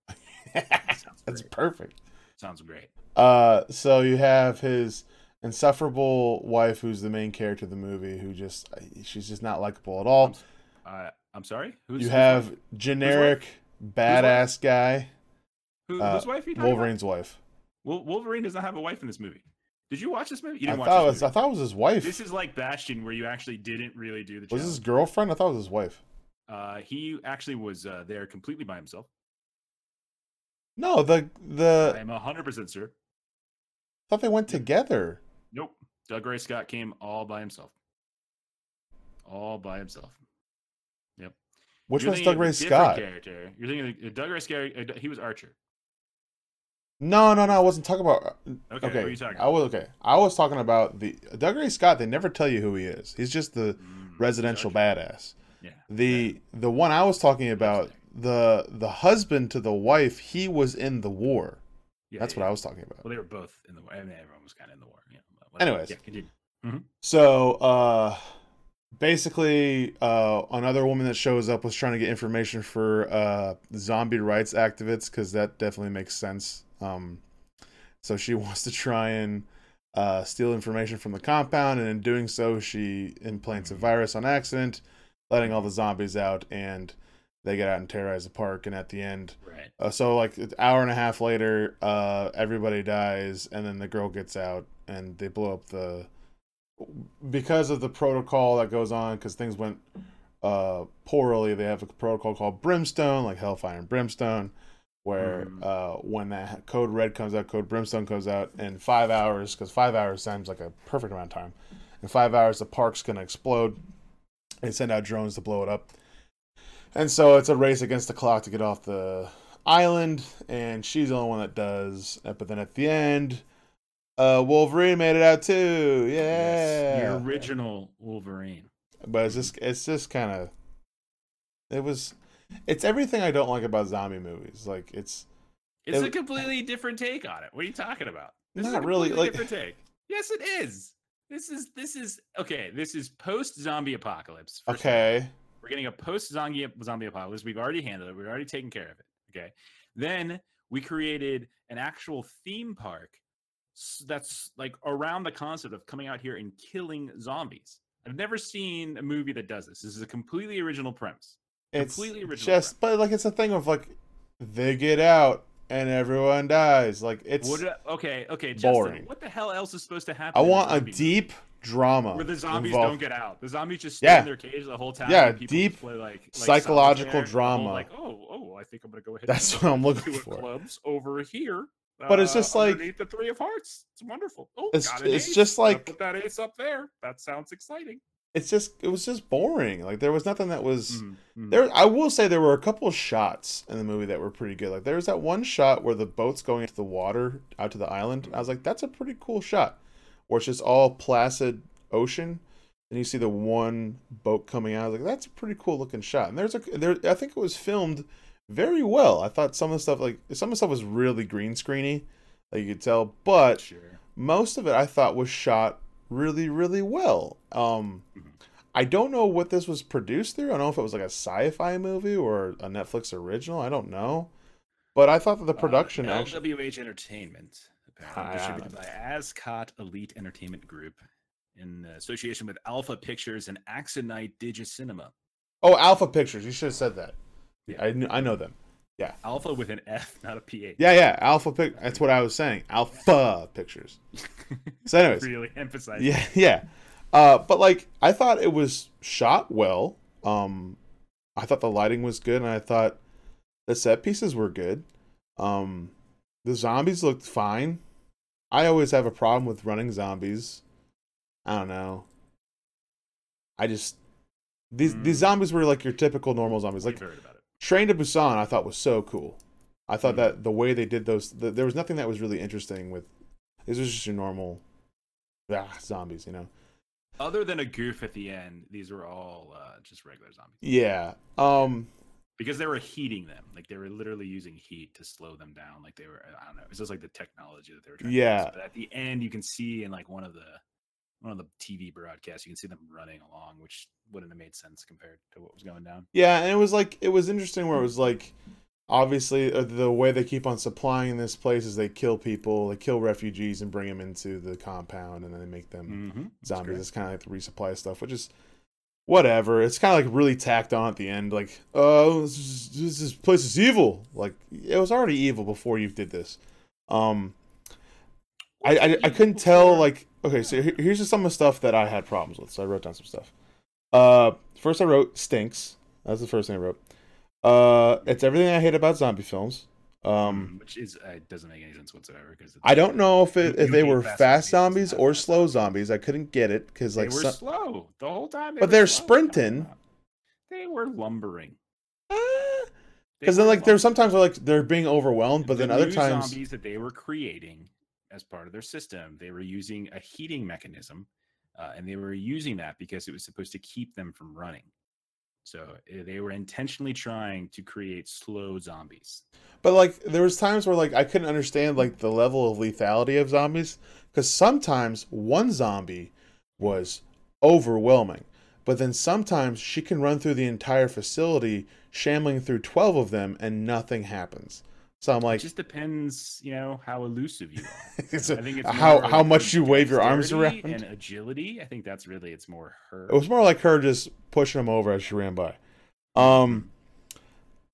That's perfect. Sounds great. Uh, so you have his insufferable wife, who's the main character of the movie, who just she's just not likable at all. Uh, I'm sorry. Who's, You have wife? generic badass guy, Who, uh, whose wife? Wolverine's wife. About? Wol- Wolverine does not have a wife in this movie. Did you watch this movie? You didn't thought it watch was this I thought it was his wife. This is like Bastion, where you actually didn't really do the. was his girlfriend? I thought it was his wife. Uh, he actually was uh, there completely by himself. No, the the. I am hundred percent sure. I thought they went together. Nope. Dougray Scott came all by himself. All by himself. Yep. Which You're one's Dougray Scott? Character. You're thinking of, uh, Dougray Scott. uh, He was Archer. No, no, no. I wasn't talking about. Okay. Okay, What are you talking I was okay. I was talking about the Dougray Scott. They never tell you who he is. He's just the Mm, residential badass. Yeah. The the one I was talking about the the husband to the wife. He was in the war. yeah, That's yeah. what I was talking about. Well, they were both in the war. I mean, everyone was kind of in the war. Yeah. Anyways. yeah, continue. So, uh, basically, uh, another woman that shows up was trying to get information for uh, zombie rights activists because that definitely makes sense. Um, so she wants to try and uh, steal information from the compound, and in doing so, she implants a virus on accident, letting all the zombies out, and they get out and terrorize the park. And at the end, Right. uh, so like an hour and a half later, uh, everybody dies, and then the girl gets out, and they blow up the because of the protocol that goes on because things went uh poorly. They have a protocol called Brimstone, like Hellfire and Brimstone, where Mhm. uh when that code red comes out, code Brimstone comes out in five hours because five hours sounds like a perfect amount of time. In five hours, the park's gonna explode. and send out drones to blow it up. And so it's a race against the clock to get off the island, and she's the only one that does. But then at the end, uh, Wolverine made it out too. Yes, Yeah. The original Wolverine. But it's just it's just kind of it was it's everything I don't like about zombie movies. Like it's It's It- a completely different take on it. What are you talking about? This is Not a really, like- different take. Yes, it is. This is this is okay. This is post zombie apocalypse. first of all. okay. We're getting a post zombie zombie apocalypse. We've already handled it. We've already taken care of it. Okay. Then we created an actual theme park that's like around the concept of coming out here and killing zombies. I've never seen a movie that does this. This is a completely original premise. It's Completely original just but like it's a thing of like they get out and everyone dies. Like it's What? Okay, okay, Justin. boring. What the hell else is supposed to happen? I want a movie? deep drama where the zombies involved- don't get out. The zombies just stay Yeah. in their cage the whole time. Yeah, deep play like, like psychological solitaire, the whole, drama. Like, oh, oh, I think I'm gonna go ahead. That's and what I'm looking for. Clubs over here. But it's uh, just like- the three of hearts. It's wonderful. Oh, It's- it's just like- put that ace up there. That sounds exciting. It's just it was just boring. Like there was nothing that was Mhm, mhm. there. I will say there were a couple of shots in the movie that were pretty good. Like there was that one shot where the boat's going into the water out to the island. I was like, that's a pretty cool shot, where it's just all placid ocean, and you see the one boat coming out. I was like, that's a pretty cool looking shot. And there's a there. I think it was filmed very well. I thought some of the stuff like some of the stuff was really green screeny, like you could tell, but Sure. most of it I thought was shot really, really well. Um. I don't know what this was produced through. I don't know if it was like a sci-fi movie or a Netflix original. I don't know, but I thought that the production uh, actually. LWH Entertainment, distributed by Ascot Elite Entertainment Group in association with Alpha Pictures and Axonite Digicinema. Oh, Alpha Pictures. You should have said that. Yeah. I I know them. Alpha with an F, not a PH. Yeah, yeah. Alpha Pic. That's what I was saying. Alpha Pictures. So, anyways, really emphasize. yeah yeah uh but like i thought it was shot well um i thought the lighting was good and i thought the set pieces were good um the zombies looked fine i always have a problem with running zombies i don't know i just these these Mm. zombies were like your typical normal zombies like We've heard about it. Train to Busan, I thought was so cool. I thought Mm. that the way they did those, th there was nothing that was really interesting with. This was just your normal, ah, zombies, you know. Other than a goof at the end, these were all uh, just regular zombies Yeah. Um. because they were heating them. Like they were literally using heat to slow them down. Like they were, I don't know. It's just like the technology that they were trying. Yeah. To use. But at the end, you can see in like one of the one of the TV broadcasts, you can see them running along, which wouldn't have made sense compared to what was going down. Yeah, and it was like it was interesting where it was like, obviously uh, the way they keep on supplying this place is they kill people, they kill refugees and bring them into the compound, and then they make them Mm-hmm. zombies. It's kind of like the resupply stuff, which is whatever. It's kind of like really tacked on at the end. Like, oh, this, is, this, this place is evil. Like, it was already evil before you did this. Um, I, I, I couldn't tell. Like, okay, so here's just some of the stuff that I had problems with. So I wrote down some stuff. Uh, first I wrote stinks. That's the first thing I wrote. Uh, it's everything I hate about zombie films. Um, which is uh, doesn't make any sense whatsoever because I don't know if it, if they were fast fast zombies, zombies or fast slow zombies. zombies. I couldn't get it because like they like were some, slow the whole time. But they're slow. sprinting. They were lumbering. because They then were like there's lumbering. sometimes where like they're being overwhelmed, but The then other times zombies that they were creating as part of their system, they were using a heating mechanism, uh, and they were using that because it was supposed to keep them from running. So uh, they were intentionally trying to create slow zombies. But like there was times where like I couldn't understand like the level of lethality of zombies because sometimes one zombie was overwhelming, but then sometimes she can run through the entire facility, shambling through twelve of them, and nothing happens. So I'm like, It just depends, you know, how elusive you are. it's I a- think it's how how much you wave your arms around. and agility. I think that's really it's more her. It was more like her just pushing him over as she ran by. Um,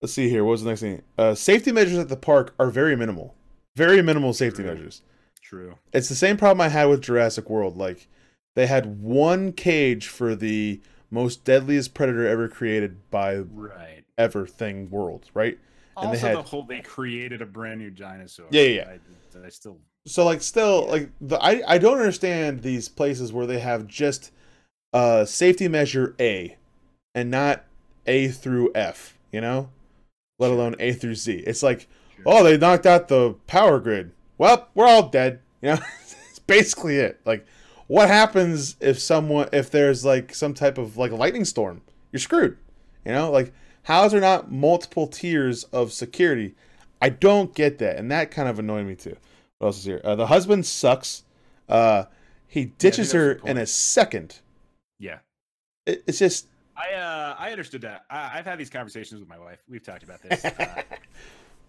let's see here. What was the next thing? Uh, safety measures at the park are very minimal. Very minimal safety True. measures. True. It's the same problem I had with Jurassic World. Like, they had one cage for the most deadliest predator ever created by Right. ever thing world, right? And also, had- the whole they created a brand new dinosaur. Yeah, yeah, yeah. I, I still So like still like the I I don't understand these places where they have just uh safety measure A and not A through F, you know? Let alone A through Z. It's like, Sure. oh, they knocked out the power grid. Well, we're all dead. You know? it's basically it. Like what happens if someone if there's like some type of like lightning storm? You're screwed. You know? Like how is there not multiple tiers of security? I don't get that, and that kind of annoyed me too. What else is here? Uh, the husband sucks. Uh, he ditches was her in a second. yeah. It, it's just I uh I understood that. I, I've had these conversations with my wife. We've talked about this. Uh,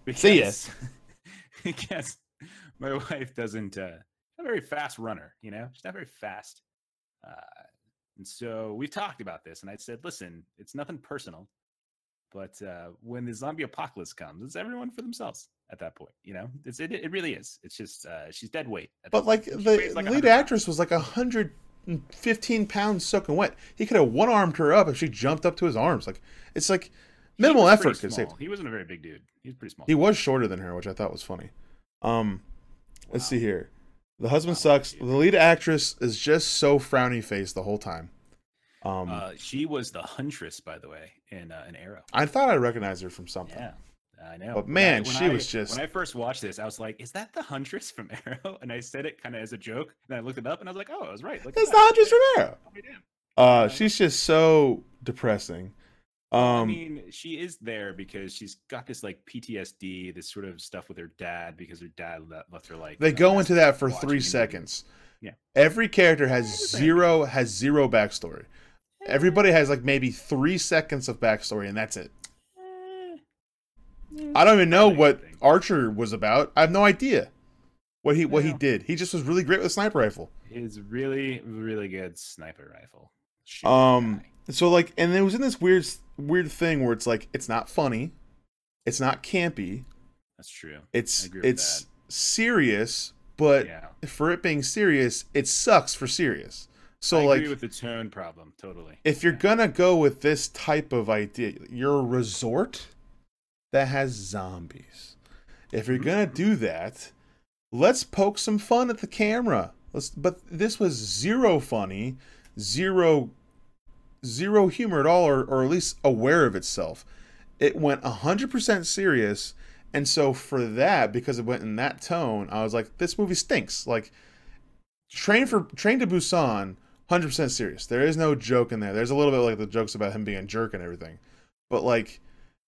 See ya. because, because my wife doesn't uh not a very fast runner, you know? She's not very fast. Uh and so we've talked about this and I said, listen, it's nothing personal. But uh when the zombie apocalypse comes, it's everyone for themselves at that point, you know? It's it, it really is. It's just uh she's dead weight. at But like point. The like lead 100 pounds. actress was like a hundred and fifteen pounds soaking wet. He could have one armed her up if she jumped up to his arms. Like it's like minimal effort could save. He wasn't a very big dude. He was pretty small. He was shorter than her, which I thought was funny. Um, let's see here. The husband Wow, sucks. dude. The lead actress is just so frowny faced the whole time. Um, Uh, she was the huntress, by the way, in uh, an Arrow. I thought I recognized her from something. Yeah, I know. But When man, when she was just- When I first watched this, I was like, "Is that the huntress from Arrow?" And I said it kind of as a joke. And I looked it up, and I was like, "Oh, I was right." Look at It's that. the Huntress from Arrow." Uh, she's just so depressing. Um, I mean, she is there because she's got this like PTSD, this sort of stuff with her dad because her dad left her like. they go into that for three seconds. Yeah. Every character has zero has zero backstory. Everybody has like maybe three seconds of backstory, and that's it. Eh, I don't even know what. Archer was about. I have no idea what he what he did. He just was really great with a sniper rifle. His really, really good sniper rifle. shooting Um, guy. so like, and it was in this weird weird thing where it's like it's not funny, it's not campy, that's true. it's it's serious, but yeah, for it being serious, it sucks for serious. So I like, agree with the tone problem totally. if you're Yeah. gonna go with this type of idea, you're a resort that has zombies. If you're gonna Mm-hmm. do that, let's poke some fun at the camera. Let's, but this was zero funny, zero, zero humor at all, or, or at least aware of itself. It went hundred percent serious, and so for that, because it went in that tone, I was like, this movie stinks. Like, Train for Train to Busan, hundred percent serious. There is no joke in there. There's a little bit like the jokes about him being a jerk and everything, but like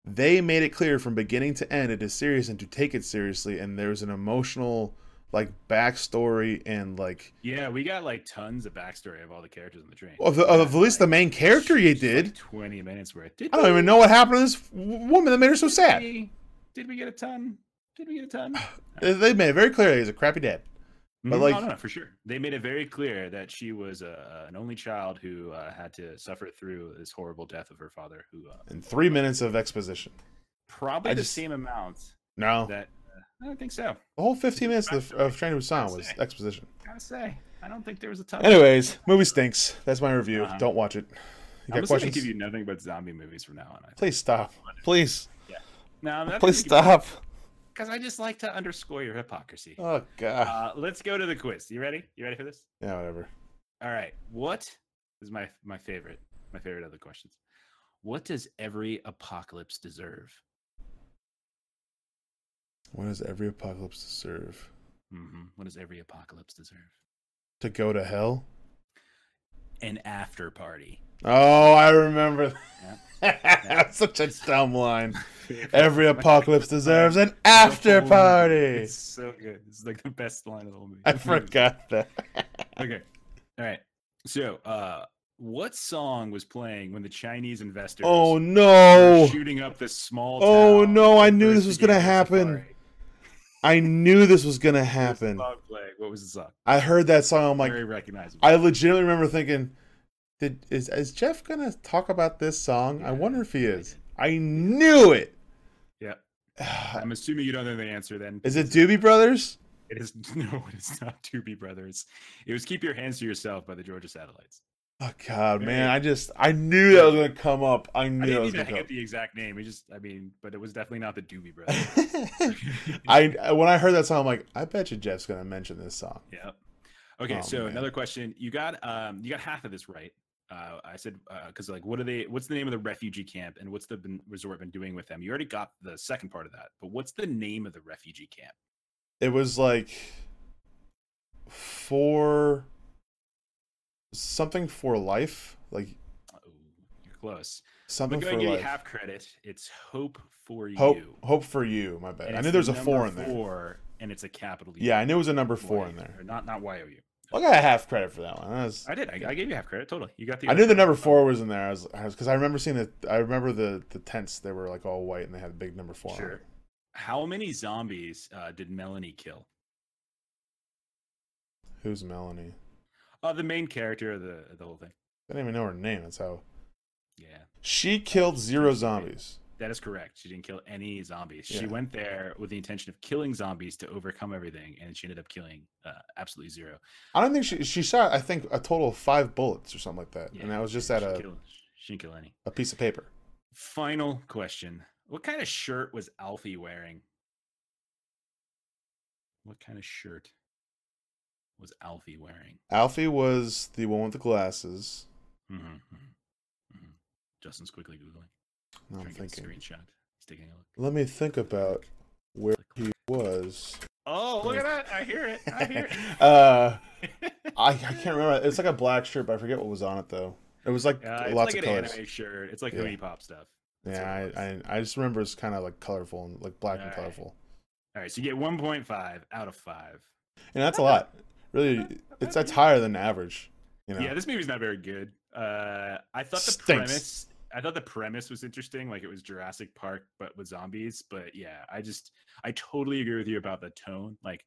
they made it clear from beginning to end it is serious and to take it seriously. And there's an emotional like backstory and like Yeah, we got like tons of backstory of all the characters on the train. of, the, of at least the main character you Just, like, did. Twenty minutes worth. Did I don't even know what happened to this woman that made her so sad. we, did we get a ton? Did we get a ton? They made it very clear he's a crappy dad. But, Mhm. like- no, no, no, for sure. They made it very clear that she was uh, an only child who uh, had to suffer through this horrible death of her father, who uh, And three minutes of exposition. probably I the just- same amount No, that uh, I don't think so. the whole 15 minutes of, backstory. of Train to Busan was say. exposition. Gotta say, I don't think there was a ton. Anyways, movie stinks. That's my review. Uh-huh. Don't watch it. You I'm got gonna questions? give you nothing but zombie movies from now on. I. Please stop. Please. No, I'm not Please stop. Because I just like to underscore your hypocrisy. Oh god. Uh, let's go to the quiz. You ready? You ready for this? Yeah, whatever. All right. What is my my favorite? My favorite of the questions. What does every apocalypse deserve? What does every apocalypse deserve? Mm-hmm. What does every apocalypse deserve? To go to hell? An after party. Oh, I remember. Yeah. That's such a dumb line. Every apocalypse deserves an after party. It's so good. It's like the best line of the whole movie. I forgot that. Okay. All right. So, uh, what song was playing when the Chinese investors Oh were no. shooting up this small Oh, no, I knew this was gonna happen. I knew this was gonna What was the happen. What was the song? I heard that song. I'm like, Very recognizable. I legitimately remember thinking, "Did is is Jeff gonna talk about this song? I wonder if he is." I knew it. yeah. I'm assuming you don't know the answer then. Is it Doobie Brothers? It is no, it's not Doobie Brothers. It was Keep Your Hands to Yourself by the Georgia Satellites. Oh God, man! I just I knew that was gonna come up. I I knew that didn't even get the exact name. It just, I mean, but it was definitely not the Doobie Brothers. I when I heard that song, I'm like, I bet you Jeff's gonna mention this song. yeah. Okay, Oh, so man. another question. You got um you got half of this right. Uh, I said because like what are they? What's the name of the refugee camp and what's the been, resort been doing with them? You already got the second part of that, but what's the name of the refugee camp? It was like for something for life, like Oh, you're close. something I'm for to give you life. half credit. It's Hope for Hope, You. hope for you. My bad. and I knew the there's a four in there. Four, and it's a capital. U. Yeah, I knew it was a number four in there. Not not Y O U. I got a half credit for that one. That was, I did. I, I gave you half credit. Totally. You got the. I knew the number four was in there. I was because I, remember seeing the. I remember the the tents. They were like all white and they had a big number four. on Sure. it. How many zombies uh, did Melanie kill? Who's Melanie? Uh, the main character of the the whole thing. I didn't even know her name. That's how Yeah, she killed zero zombies. That is correct. She didn't kill any zombies. Yeah. She went there with the intention of killing zombies to overcome everything, and she ended up killing uh, absolutely zero. I don't think she she shot. I think a total of five bullets or something like that, and that was just at she a, killed- she didn't kill any. a piece of paper. Final question: What kind of shirt was Alfie wearing? What kind of shirt was Alfie wearing? Alfie was the one with the glasses. Mm-hmm. Mm-hmm. Justin's quickly googling. No, I'm trying a thinking. screenshot. He's taking a look. Let me think about where he was. Oh, look at that! I hear it. I hear uh, it. I, I can't remember. It's like a black shirt, but I forget what was on it though. It was like Uh, it's lots like of an colors. anime shirt. It's like Yeah. Hoonie Pop stuff. That's Yeah, I. I I just remember it's kind of like colorful and like black and Alright. colorful, All right, so you get 1.5 out of five. and that's a lot. Really, it's that's higher than average. You know, Yeah, this movie's not very good. Uh, I thought the Stinks. premise. I thought the premise was interesting, like it was Jurassic Park but with zombies. But yeah, I just I totally agree with you about the tone. Like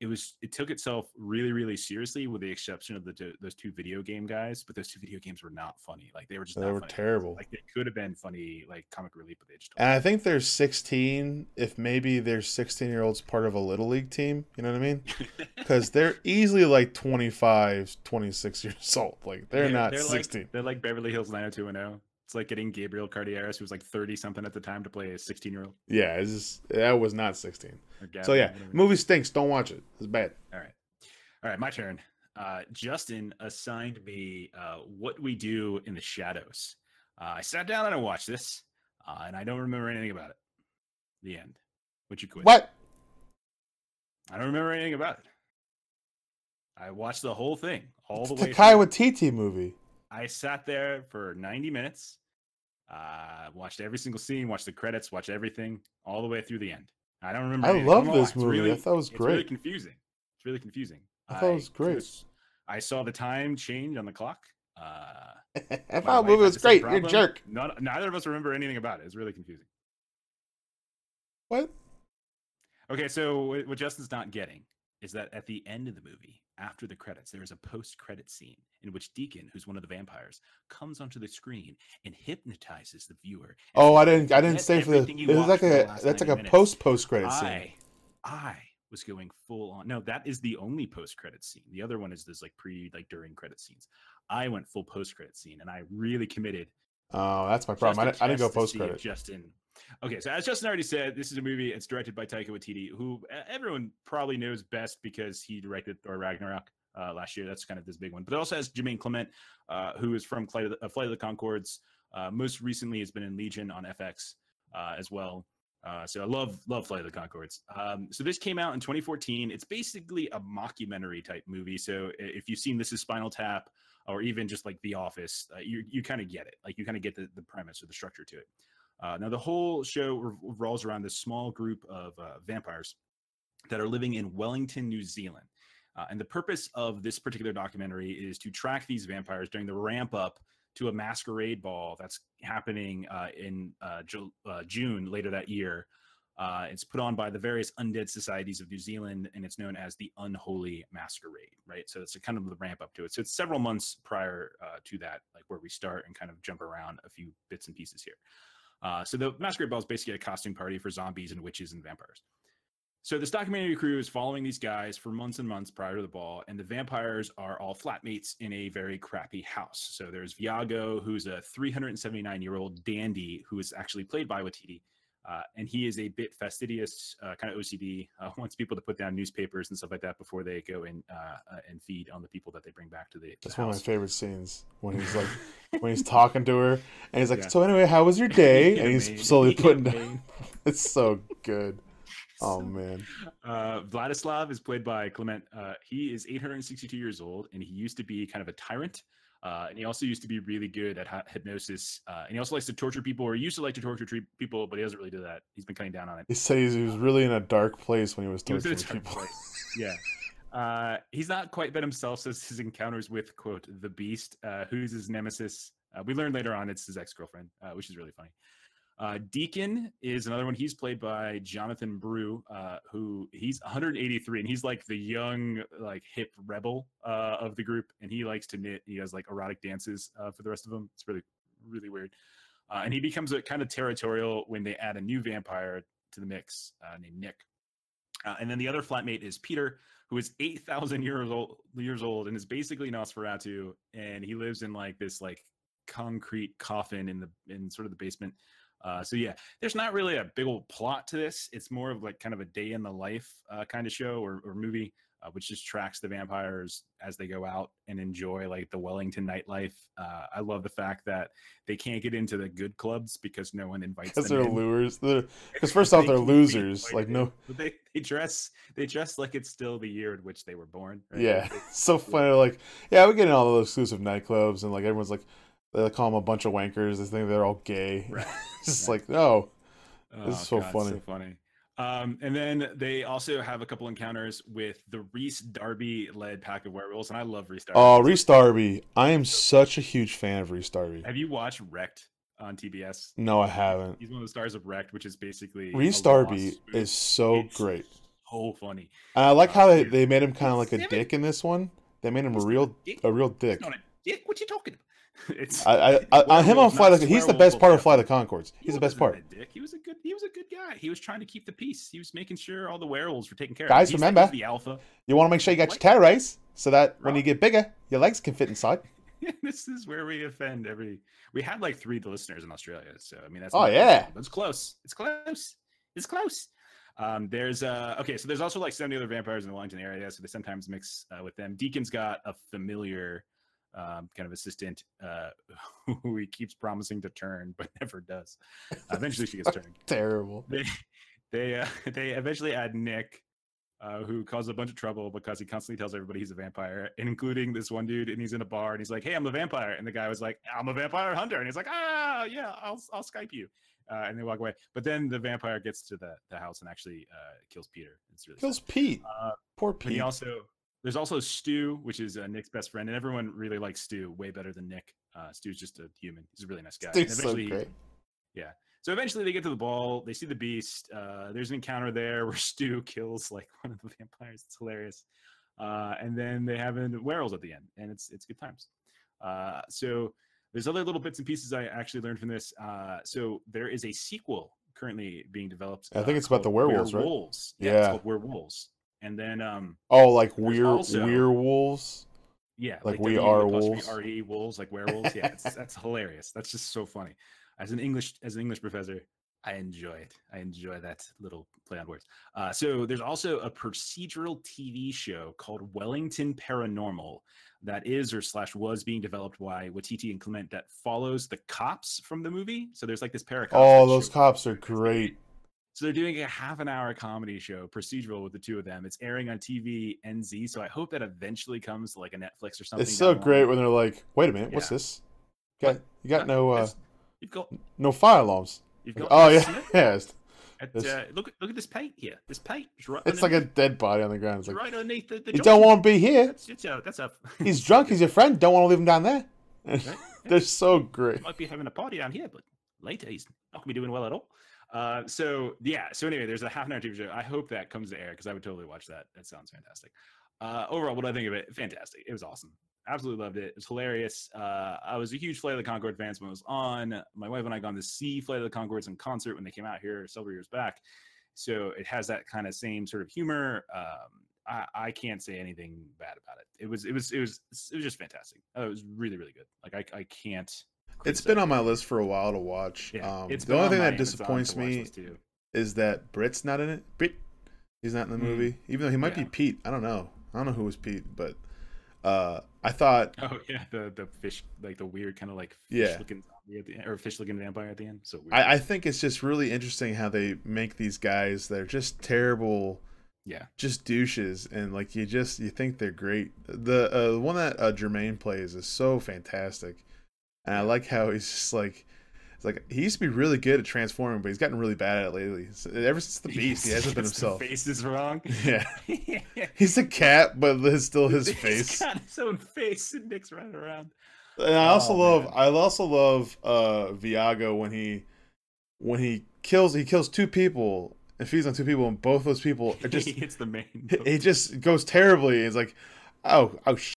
it was, it took itself really, really seriously, with the exception of the two, those two video game guys. But those two video games were not funny. Like they were just They were funny. terrible. Like they could have been funny, like comic relief, but they just. and I think they're 16. If maybe their 16 year olds part of a little league team, you know what I mean? Because they're easily like 25, 26 years old. Like they're not 16. Like, they're like Beverly Hills 90210. It's like getting Gabrielle Carteris, who was like 30 something at the time, to play a 16 year old. yeah, it's just, that was not 16. So yeah, movie stinks. Don't watch it. It's bad. All right. All right, my turn. Uh, Justin assigned me uh, What We Do in the Shadows. Uh, I sat down and I watched this, uh, and I don't remember anything about it. The end. Which you quit. What? I don't remember anything about it. I watched the whole thing, all the It's way. a Taika. Waititi movie. I sat there for 90 minutes, uh, watched every single scene, watched the credits, watched everything, all the way through the end. I don't remember. I anything. love I'm this movie. I thought it was it's really great. confusing. It's really confusing. I thought it was great. was- I saw the time change on the clock. Uh, I thought movie was great. You're a jerk. Neither of us remember anything about it. It's really confusing. What? Okay, so what Justin's not getting is that at the end of the movie, after the credits, there is a post-credit scene in which Deacon, who's one of the vampires, comes onto the screen and hypnotizes the viewer. Oh, I didn't. I didn't say for the. It was like a. That's like a post post credit scene. I, I was going full on. No, that is the only post-credit scene. The other one is this like pre, like during credit scenes. I went full post-credit scene, and I really committed Oh, that's my problem. I, didn't- I didn't go post credit. Justin. Okay, so as Justin already said, this is a movie. It's directed by Taika Waititi, who everyone probably knows best because he directed Thor Ragnarok uh, last year. That's kind of this big one. But it also has Jermaine Clement, uh, who is from Flight of the, uh, Flight of the Conchords. Uh, most recently, has been in Legion on FX uh, as well. Uh, so I love love Flight of the Conchords. Um, so this came out in 2014. It's basically a mockumentary type movie. So if you've seen This Is Spinal Tap or even just like The Office, uh, you you kind of get it. Like you kind of get the, the premise or the structure to it. Uh, now the whole show rev- revolves around this small group of uh, vampires that are living in Wellington, New Zealand. Uh, and the purpose of this particular documentary is to track these vampires during the ramp up to a masquerade ball that's happening uh, in uh, Ju- June later that year. It's put on by the various undead societies of New Zealand, and it's known as the Unholy Masquerade, right? So it's a kind of the ramp up to it. So it's several months prior to that, like where we start and kind of jump around a few bits and pieces here. Uh, so the masquerade ball is basically a costume party for zombies and witches and vampires. So this documentary crew is following these guys for months and months prior to the ball, and the vampires are all flatmates in a very crappy house. So there's Viago, who's a 379 year old dandy who is actually played by Waititi. Uh, and he is a bit fastidious, uh, kind of OCD. Uh, wants people to put down newspapers and stuff like that before they go and uh, uh, and feed on the people that they bring back to the, to That's the one of my favorite scenes when he's like when he's talking to her and he's like, Yeah. "So anyway, how was your day?" and he's slowly putting down. It's so good. Oh man, Uh, Vladislav is played by Clement. Uh, he is 862 years old, and he used to be kind of a tyrant. Uh, and he also used to be really good at hy- hypnosis. Uh, and he also likes to torture people, or he used to like to torture tre- people, but he doesn't really do that. He's been cutting down on it. he says he was really in a dark place when he was He was torturing people. place. Yeah. Uh, he's not quite been himself since his encounters with, quote, the beast, uh, who's his nemesis. Uh, we learn later on it's his ex girlfriend, uh, which is really funny. Uh, Deacon is another one. He's played by Jonathan Brugh, uh, who he's 183 and he's like the young, like hip rebel uh, of the group. And he likes to knit. He has like erotic dances uh, for the rest of them. It's really, really weird. Uh, and he becomes a kind of territorial when they add a new vampire to the mix uh, named Nick. And then the other flatmate is Peter, who is 8,000 years old, years old and is basically Nosferatu. And he lives in like this like concrete coffin in the in sort of the basement. Uh, so yeah, there's not really a big old plot to this. It's more of like kind of a day in the life uh, kind of show or, or movie. uh, which just tracks the vampires as they go out and enjoy like the Wellington nightlife. Uh, I love the fact that they can't get into the good clubs because no one invites them. Because they're in. lures. Because first off, They they're losers. Like no, they, they dress they dress like it's still the year in which they were born. right? yeah, so funny. Like, yeah, we get in all those exclusive nightclubs, and like everyone's like, they call them a bunch of wankers. They think they're all gay. Right. it's just right. like, no, Oh, This is so God, funny. So funny. Um, and then they also have a couple encounters with the Rhys Darby led pack of werewolves, and I love Rhys Darby. Oh, Rhys Darby. I am such a huge fan of Rhys Darby. Have you watched Wrecked on TBS? No, I haven't. He's one of the stars of Wrecked, which is basically Rhys Darby is so It's great. So funny. And I like uh, how they, they made him kind of like a dick in this one. They made him a real a dick. a real He's dick. not a dick. What you talking about? It's I, I, I on him on the he's the best part of. Fly the Conchords. He He's the best part. dick. He was a good. He was a good guy. He was trying to keep the peace. He was making sure all the werewolves were taken care Guys, of. Guys, remember- the alpha. You want to make sure you got your raised so that when you get bigger, your legs can fit inside. this is where we offend every. We had like three listeners in Australia, so I mean that's. Oh, yeah. it's close. It's close. It's close. Um, there's uh okay, so there's also like 70 other vampires in the Wellington area, so they sometimes mix uh, with them. Deacon's got a familiar um, kind of assistant uh, who he keeps promising to turn but never does. Uh, eventually, she gets turned Terrible. they they uh, they eventually add Nick, uh, who causes a bunch of trouble because he constantly tells everybody he's a vampire, including this one dude. And he's in a bar and he's like, "Hey, I'm a vampire," and the guy was like, "I'm a vampire hunter," and he's like, "Ah, yeah, I'll I'll Skype you." Uh, and they walk away. But then the vampire gets to the, the house and actually uh, kills Peter. It's really Kills sad. Pete. Uh, Poor but he also there's also Stu, which is uh, Nick's best friend, and everyone really likes Stu way better than Nick. Uh, Stu's just a human. He's a really nice guy. Dude's so eventually- great. so eventually they get to the ball, they see the beast. Uh, there's an encounter there where Stu kills like one of the vampires. It's hilarious. Uh, and then they have an werewolves at the end, and it's it's good times. Uh, so there's other little bits and pieces I actually learned from this. Uh, so there is a sequel currently being developed. I think uh, it's about the called werewolves, right? Werewolves. Yeah, Yeah. it's called werewolves. And then um, Oh, like we're also- werewolves. yeah, Like we W are wolves. R-E, wolves, like werewolves. Yeah, it's, that's hilarious. That's just so funny. As an English as an English professor, I enjoy it. I enjoy that little play on words. Uh, so there's also a procedural TV show called Wellington Paranormal that is or slash was being developed by Waititi and Clement that follows the cops from the movie. So there's like this cops. Oh, those show- cops are great. So they're doing a half an hour comedy show, procedural with the two of them. It's airing on TV NZ, so I hope that eventually comes to like a Netflix or something. It's so great when they're like, "Wait a minute, what's Yeah. this? Got you got no uh, You've got, no fire alarms?" you've got. oh yeah, yeah. At, uh, look, at- look at this paint here. This paint is right. it's like a dead body on the ground. It's like right underneath the. the you don't want to be here. That's, it's a, that's a. He's drunk. He's your friend. Don't want to leave him down there. Right? They're so great. might be having a party down here, but later he's not gonna be doing well at all. Uh, so yeah. So anyway, there's a half an hour TV show. I hope that comes to air because I would totally watch that. That sounds fantastic. Uh, overall, what do I think of it? Fantastic. It was awesome. Absolutely loved it. It was hilarious. Uh, I was a huge Flight of the Conchord fan when it was on. My wife and I gone to see Flight of the Conchords in concert when they came out here several years back. So it has that kind of same sort of humor. Um, I, I can't say anything bad about it. It was it was it was it was just fantastic. Uh, it was really really good. Like I I can't. It's been on my list for a while to watch. Yeah, um, the only on thing that disappoints me is that Bret's not in it. Bret, he's not in the Mm. movie, even though he might Yeah. be Pete. I don't know. I don't know who was Pete, but uh, I thought Oh yeah, the the fish like the weird kind of like Yeah. fish looking zombie at the end, or fish looking vampire at the end. So weird. I, I think it's just really interesting how they make these guys that are just terrible, yeah, just douches, and like you just you think they're great. The uh, the one that uh, Jermaine plays is so fantastic, and I like how he's just like. It's like he used to be really good at transforming, but he's gotten really bad at it lately. So, ever since the Beast, he hasn't been himself. Face is wrong. Yeah, he's a cat, but it's still his He's face. got his own face, and Nick's running around. And I also Oh, love man. I also love uh Viago when he when he kills he kills two people and feeds on two people and both those people are just he hits the main. he just goes terribly. He's like, oh oh shit,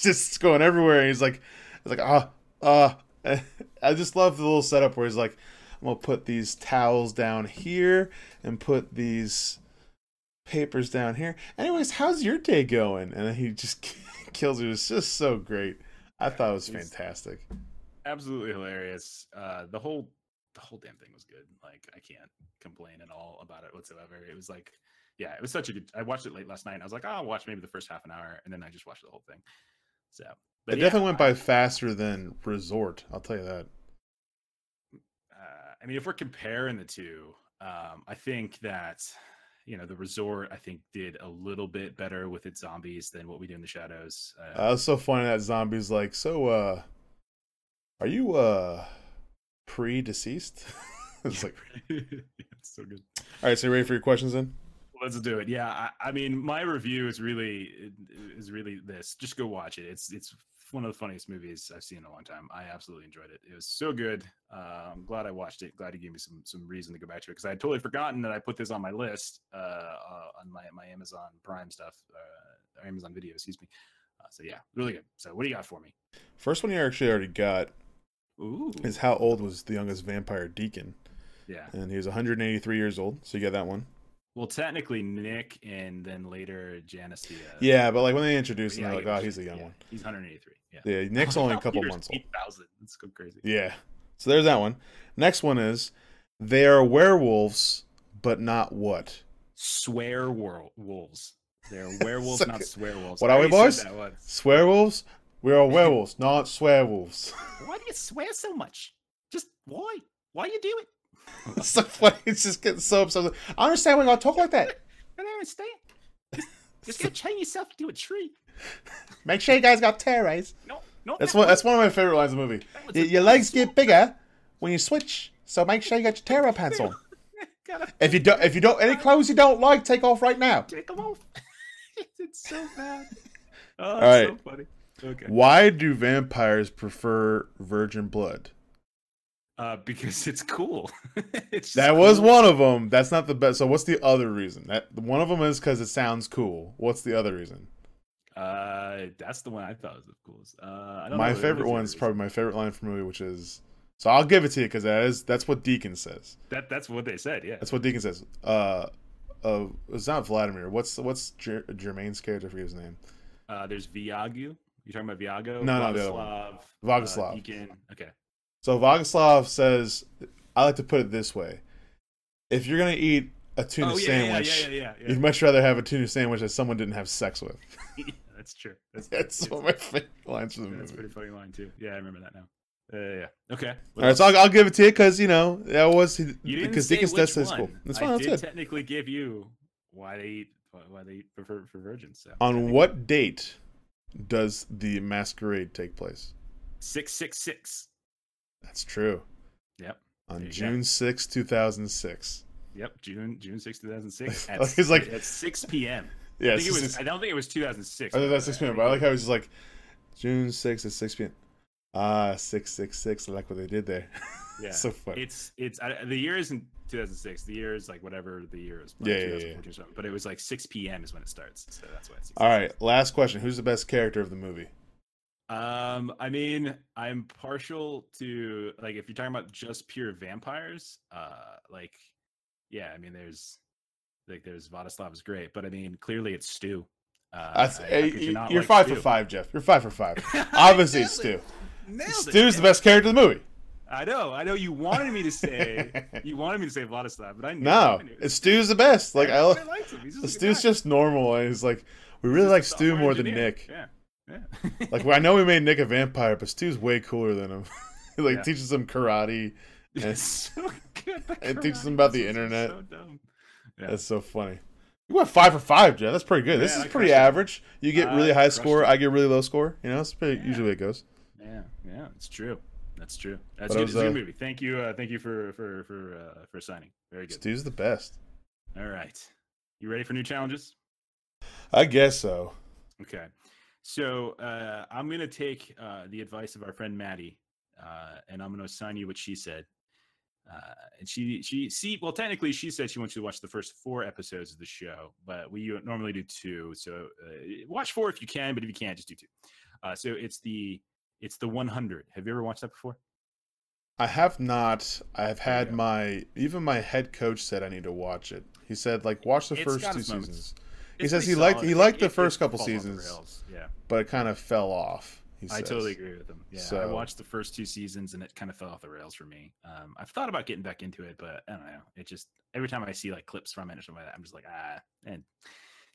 just going everywhere. And he's like, he's like ah ah. I just love the little setup where he's like, I'm gonna put these towels down here and put these papers down here. Anyways, how's your day going? And then he just kills her. It's just so great. I thought it was fantastic. absolutely hilarious. Uh, the whole the whole damn thing was good. Like I can't complain at all about it whatsoever. It was like yeah, it was such a good. I watched it late last night. And I was like, oh, I'll watch maybe the first half an hour, and then I just watched the whole thing. So, but it yeah, definitely went by faster than ReZort. I'll tell you that. uh, I mean, if we're comparing the two, um, I think that you know the ReZort I think did a little bit better with its zombies than what we do in the shadows. Uh, Uh, it's so funny that zombies like, so uh are you uh pre deceased? it's like it's so good. Alright, so you ready for your questions then? Let's do it. Yeah, I, I mean, my review is really is really this. Just go watch it. It's it's one of the funniest movies I've seen in a long time. I absolutely enjoyed it. It was so good. Uh, I'm glad I watched it. Glad you gave me some some reason to go back to it because I had totally forgotten that I put this on my list uh, uh on my my Amazon Prime stuff, uh, or Amazon Video. Excuse me. Uh, so yeah, really good. So what do you got for me? First one you actually already got Ooh, is how old was the youngest vampire deacon? yeah. And he was 183 years old, so you got that one. Well, technically Nick, and then later Janice. Uh, Yeah, but like when they introduced him, yeah, they're like, oh, he's a young Yeah, one. He's 183. Yeah. Yeah, Nick's only a couple months old. 8,000. Let's go crazy. Yeah. So there's that one. Next one is they are werewolves, but not what? Swear wolves. They're werewolves, So not swear wolves. What I are we, boys? said that once. Swearwolves? We are werewolves, not swearwolves. Why do you swear so much? Just why? Why you do it? it's so funny. It's just getting so upset. I understand you gotta talk like that. I don't understand. Just, just go chain yourself to a tree. Make sure you guys got eyes. No, no. That's that one. That's one of my favorite lines of the movie. that was Y- a- Your legs get bigger when you switch, so make sure you got your terror pants on. If you don't, if you don't, any clothes you don't like, take off right now. take them off. it's so bad. Oh, All right. so funny. Okay. Why do vampires prefer virgin blood? Uh, because it's cool. it's That was one of them. That's not the best. So what's the other reason? That one of them is because it sounds cool. What's the other reason? Uh, that's the one I thought was the coolest. Uh, I don't My favorite one's other probably my favorite line from the movie, which is. So I'll give it to you because that is that's what Deacon says. That that's what they said. Yeah. That's what Deacon says. Uh, uh it's not Vladimir. What's what's Jer- Jermaine's character? I forget his name. Uh, there's Viago. You talking about Viago? No, no, the other one. Vladislav. Vladislav. Uh, Deacon. Okay. So Vagislav says, I like to put it this way: if you're gonna eat a tuna oh yeah, sandwich, yeah, yeah, you'd much rather have a tuna sandwich that someone didn't have sex with. that's true. That's That's it's- one of my favorite lines from the movie. That's a pretty funny line too. Yeah, I remember that now. Uh, yeah. Okay. All right, so I'll, I'll give it to you because you know that was because Deacon's death says cool. That's I fine. That's did good. technically give you why they eat why they eat for for virgins. So On what date does the masquerade take place? Six six six. That's true. Yep. On go. June sixth, 2006. Yep. June June sixth, two thousand six. He's like- at six p.m. Yeah, I think it was. I don't think it was two thousand six. I thought that's 6 p.m. But I like how he's just like June 6th at 6 p.m. Ah, 666. I like what they did there. Yeah. so funny. It's it's I, the year isn't 2006. The year is like whatever the year is. Yeah, yeah, yeah, 2014 or something. But it was like 6 p.m. is when it starts. So that's why it's. 6 All right, last question. Who's the best character of the movie? Um, I mean, I'm partial to like if you're talking about just pure vampires. Uh, like, yeah, I mean, there's like there's Vladislav is great, but I mean, clearly it's Stu. Uh, That's, how hey, you you're like five for five, Jeff. You're five for five. Obviously, it's Nailed Stu. it. Stu's the best character in the movie. I know, I know. You wanted me to say you wanted me to say Vladislav, but I knew. No, I knew. it's Stu's the best. Like I, Everybody likes him. He's just Stu's guy. just normal, and he's like, we really just like a Stu software more than. Nick. Yeah, yeah. Like I know we made Nick a vampire, but Stu's way cooler than him. he like Yeah. teaches him karate. it's and- so good. it teaches him about the internet. So dumb. Yeah. That's so funny. You went five for five, Jeff. That's pretty good. this is I pretty crushed it. average. You get really I high score. it. I get really low score. You know, that's pretty Yeah. usually it goes. Yeah, yeah, it's true. That's true. That's good. was, It's a good uh, movie. Thank you. Uh, thank you for for for uh, for signing. Very good. Stu's the best. All right. You ready for new challenges? I guess so. Okay. So uh, I'm gonna take uh, the advice of our friend Maddie, uh, and I'm gonna assign you what she said. Uh, and she she see well technically she said she wants you to watch the first four episodes of the show, but we uh, normally do two. So uh, watch four if you can, but if you can't, just do two. Uh, so it's the it's the 100. Have you ever watched that before? I have not. I've had my even my head coach said I need to watch it. He said like watch the It's first two moments. seasons, He It's says he liked- solid. he It- liked the it- first couple the seasons. Yeah. But it kind of fell off. He I totally agree with him. Yeah, so, I watched the first two seasons and it kind of fell off the rails for me. Um, I've thought about getting back into it, but I don't know. It just every time I see like clips from it or something like that, I'm just like ah, and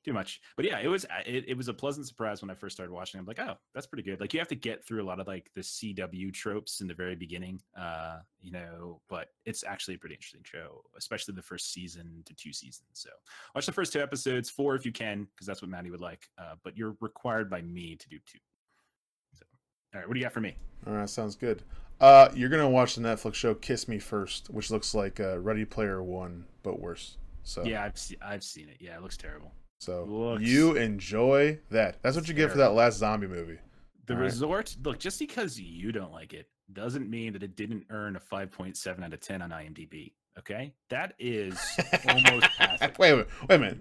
too much. But yeah, it was uh, it, it was a pleasant surprise when I first started watching. I'm like, oh, that's pretty good. Like you have to get through a lot of like the CW tropes in the very beginning, uh, you know. But it's actually a pretty interesting show, especially the first season to two seasons. So watch the first two episodes, four if you can, because that's what Maddie would like. Uh, but you're required by me to do two. So, all right, what do you got for me? All right, sounds good. Uh, you're gonna watch the Netflix show Kiss Me First, which looks like uh, Ready Player One but worse. So Yeah, I've se- I've seen it. Yeah, it looks terrible. So looks you enjoy that. That's what you get for that last zombie movie. The All right. ReZort. Look, just because you don't like it doesn't mean that it didn't earn a 5.7 out of 10 on IMDb. Okay, that is almost passing. wait, wait, wait a minute.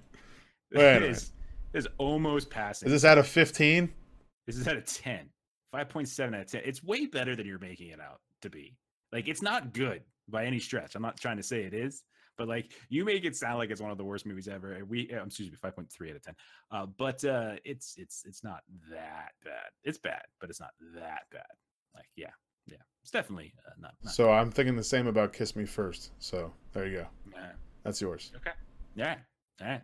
Wait a It minute. is, it is almost passing. Is this out of 15? This is at a 10. 5.7 out of 10. It's way better than you're making it out to be. Like, it's not good by any stretch. I'm not trying to say it is, but like, you make it sound like it's one of the worst movies ever. We, uh, excuse me, 5.3 out of 10. Uh, but uh, it's it's it's not that bad. It's bad, but it's not that bad. Like, yeah, yeah, it's definitely uh, not. not So I'm thinking the same about Kiss Me First. So there you go. yeah. That's yours. Okay. Yeah. All right.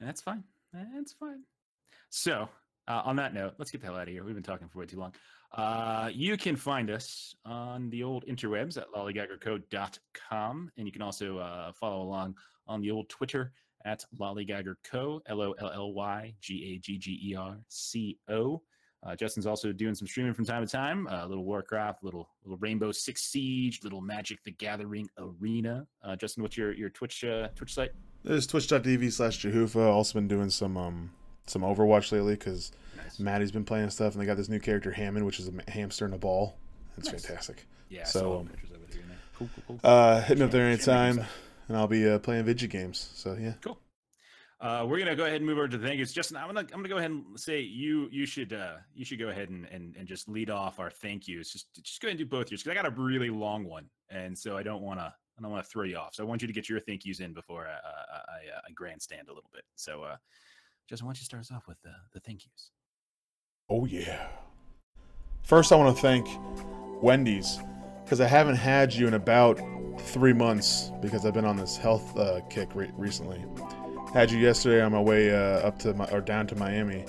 That's fine. That's fine. So, uh, on that note, let's get the hell out of here. We've been talking for way too long. Uh, you can find us on the old interwebs at lollygaggerco.com. And you can also uh, follow along on the old Twitter at lollygaggerco, L O L L Y G A G G E R C O. Uh, Justin's also doing some streaming from time to time. A little Warcraft, little little Rainbow Six Siege, little Magic the Gathering Arena. Uh, Justin, what's your your Twitch uh, Twitch site? There's twitch.tv slash Jehufa. Also been doing some um some Overwatch lately because Nice. Maddie's been playing stuff and they got this new character Hammond, which is a hamster and a ball. It's Nice. fantastic. Yeah, So, so um, pictures of it here and there. Cool, cool, cool. Uh, hit me up there Share- share my anytime, and I'll be uh, playing video games. So yeah. Cool. Uh, we're gonna go ahead and move over to the thank yous. Justin, I'm gonna I'm gonna go ahead and say you you should uh you should go ahead and and, and just lead off our thank yous. Just just go ahead and do both yours because I got a really long one, and so I don't want to I don't want to throw you off. So I want you to get your thank yous in before I I, I, uh, I grandstand a little bit. So uh, Justin, why don't you start us off with the the thank yous? Oh yeah. First, I want to thank Wendy's because I haven't had you in about three months because I've been on this health uh, kick re- recently. Had you yesterday on my way uh, up to my or down to Miami,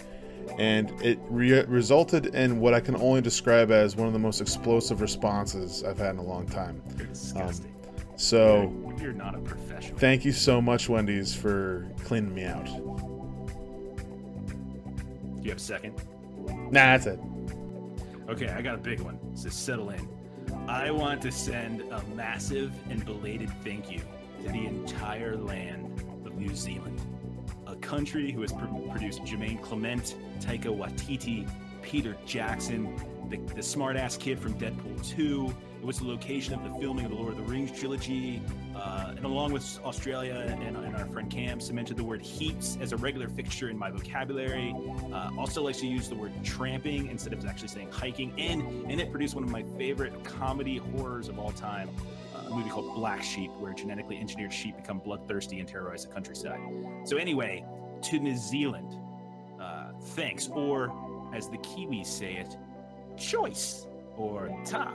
and it re- resulted in what I can only describe as one of the most explosive responses I've had in a long time. You're. So, you're, you're not a professional. thank you so much, Wendy's, for cleaning me out. You have a second? Nah, that's it. Okay, I got a big one. So settle in. I want to send a massive and belated thank you to the entire land of New Zealand, a country who has pr- produced Jermaine Clement, Taika Waititi, Peter Jackson, the, the smart-ass kid from Deadpool 2. It was the location of the filming of the Lord of the Rings trilogy, uh, and along with Australia and, and our friend Cam, cemented the word heaps as a regular fixture in my vocabulary. Uh, also likes to use the word tramping instead of actually saying hiking. And and it produced one of my favorite comedy horrors of all time, uh, a movie called Black Sheep, where genetically engineered sheep become bloodthirsty and terrorize the countryside. So anyway, to New Zealand, uh, thanks, or as the Kiwis say it, choice or ta.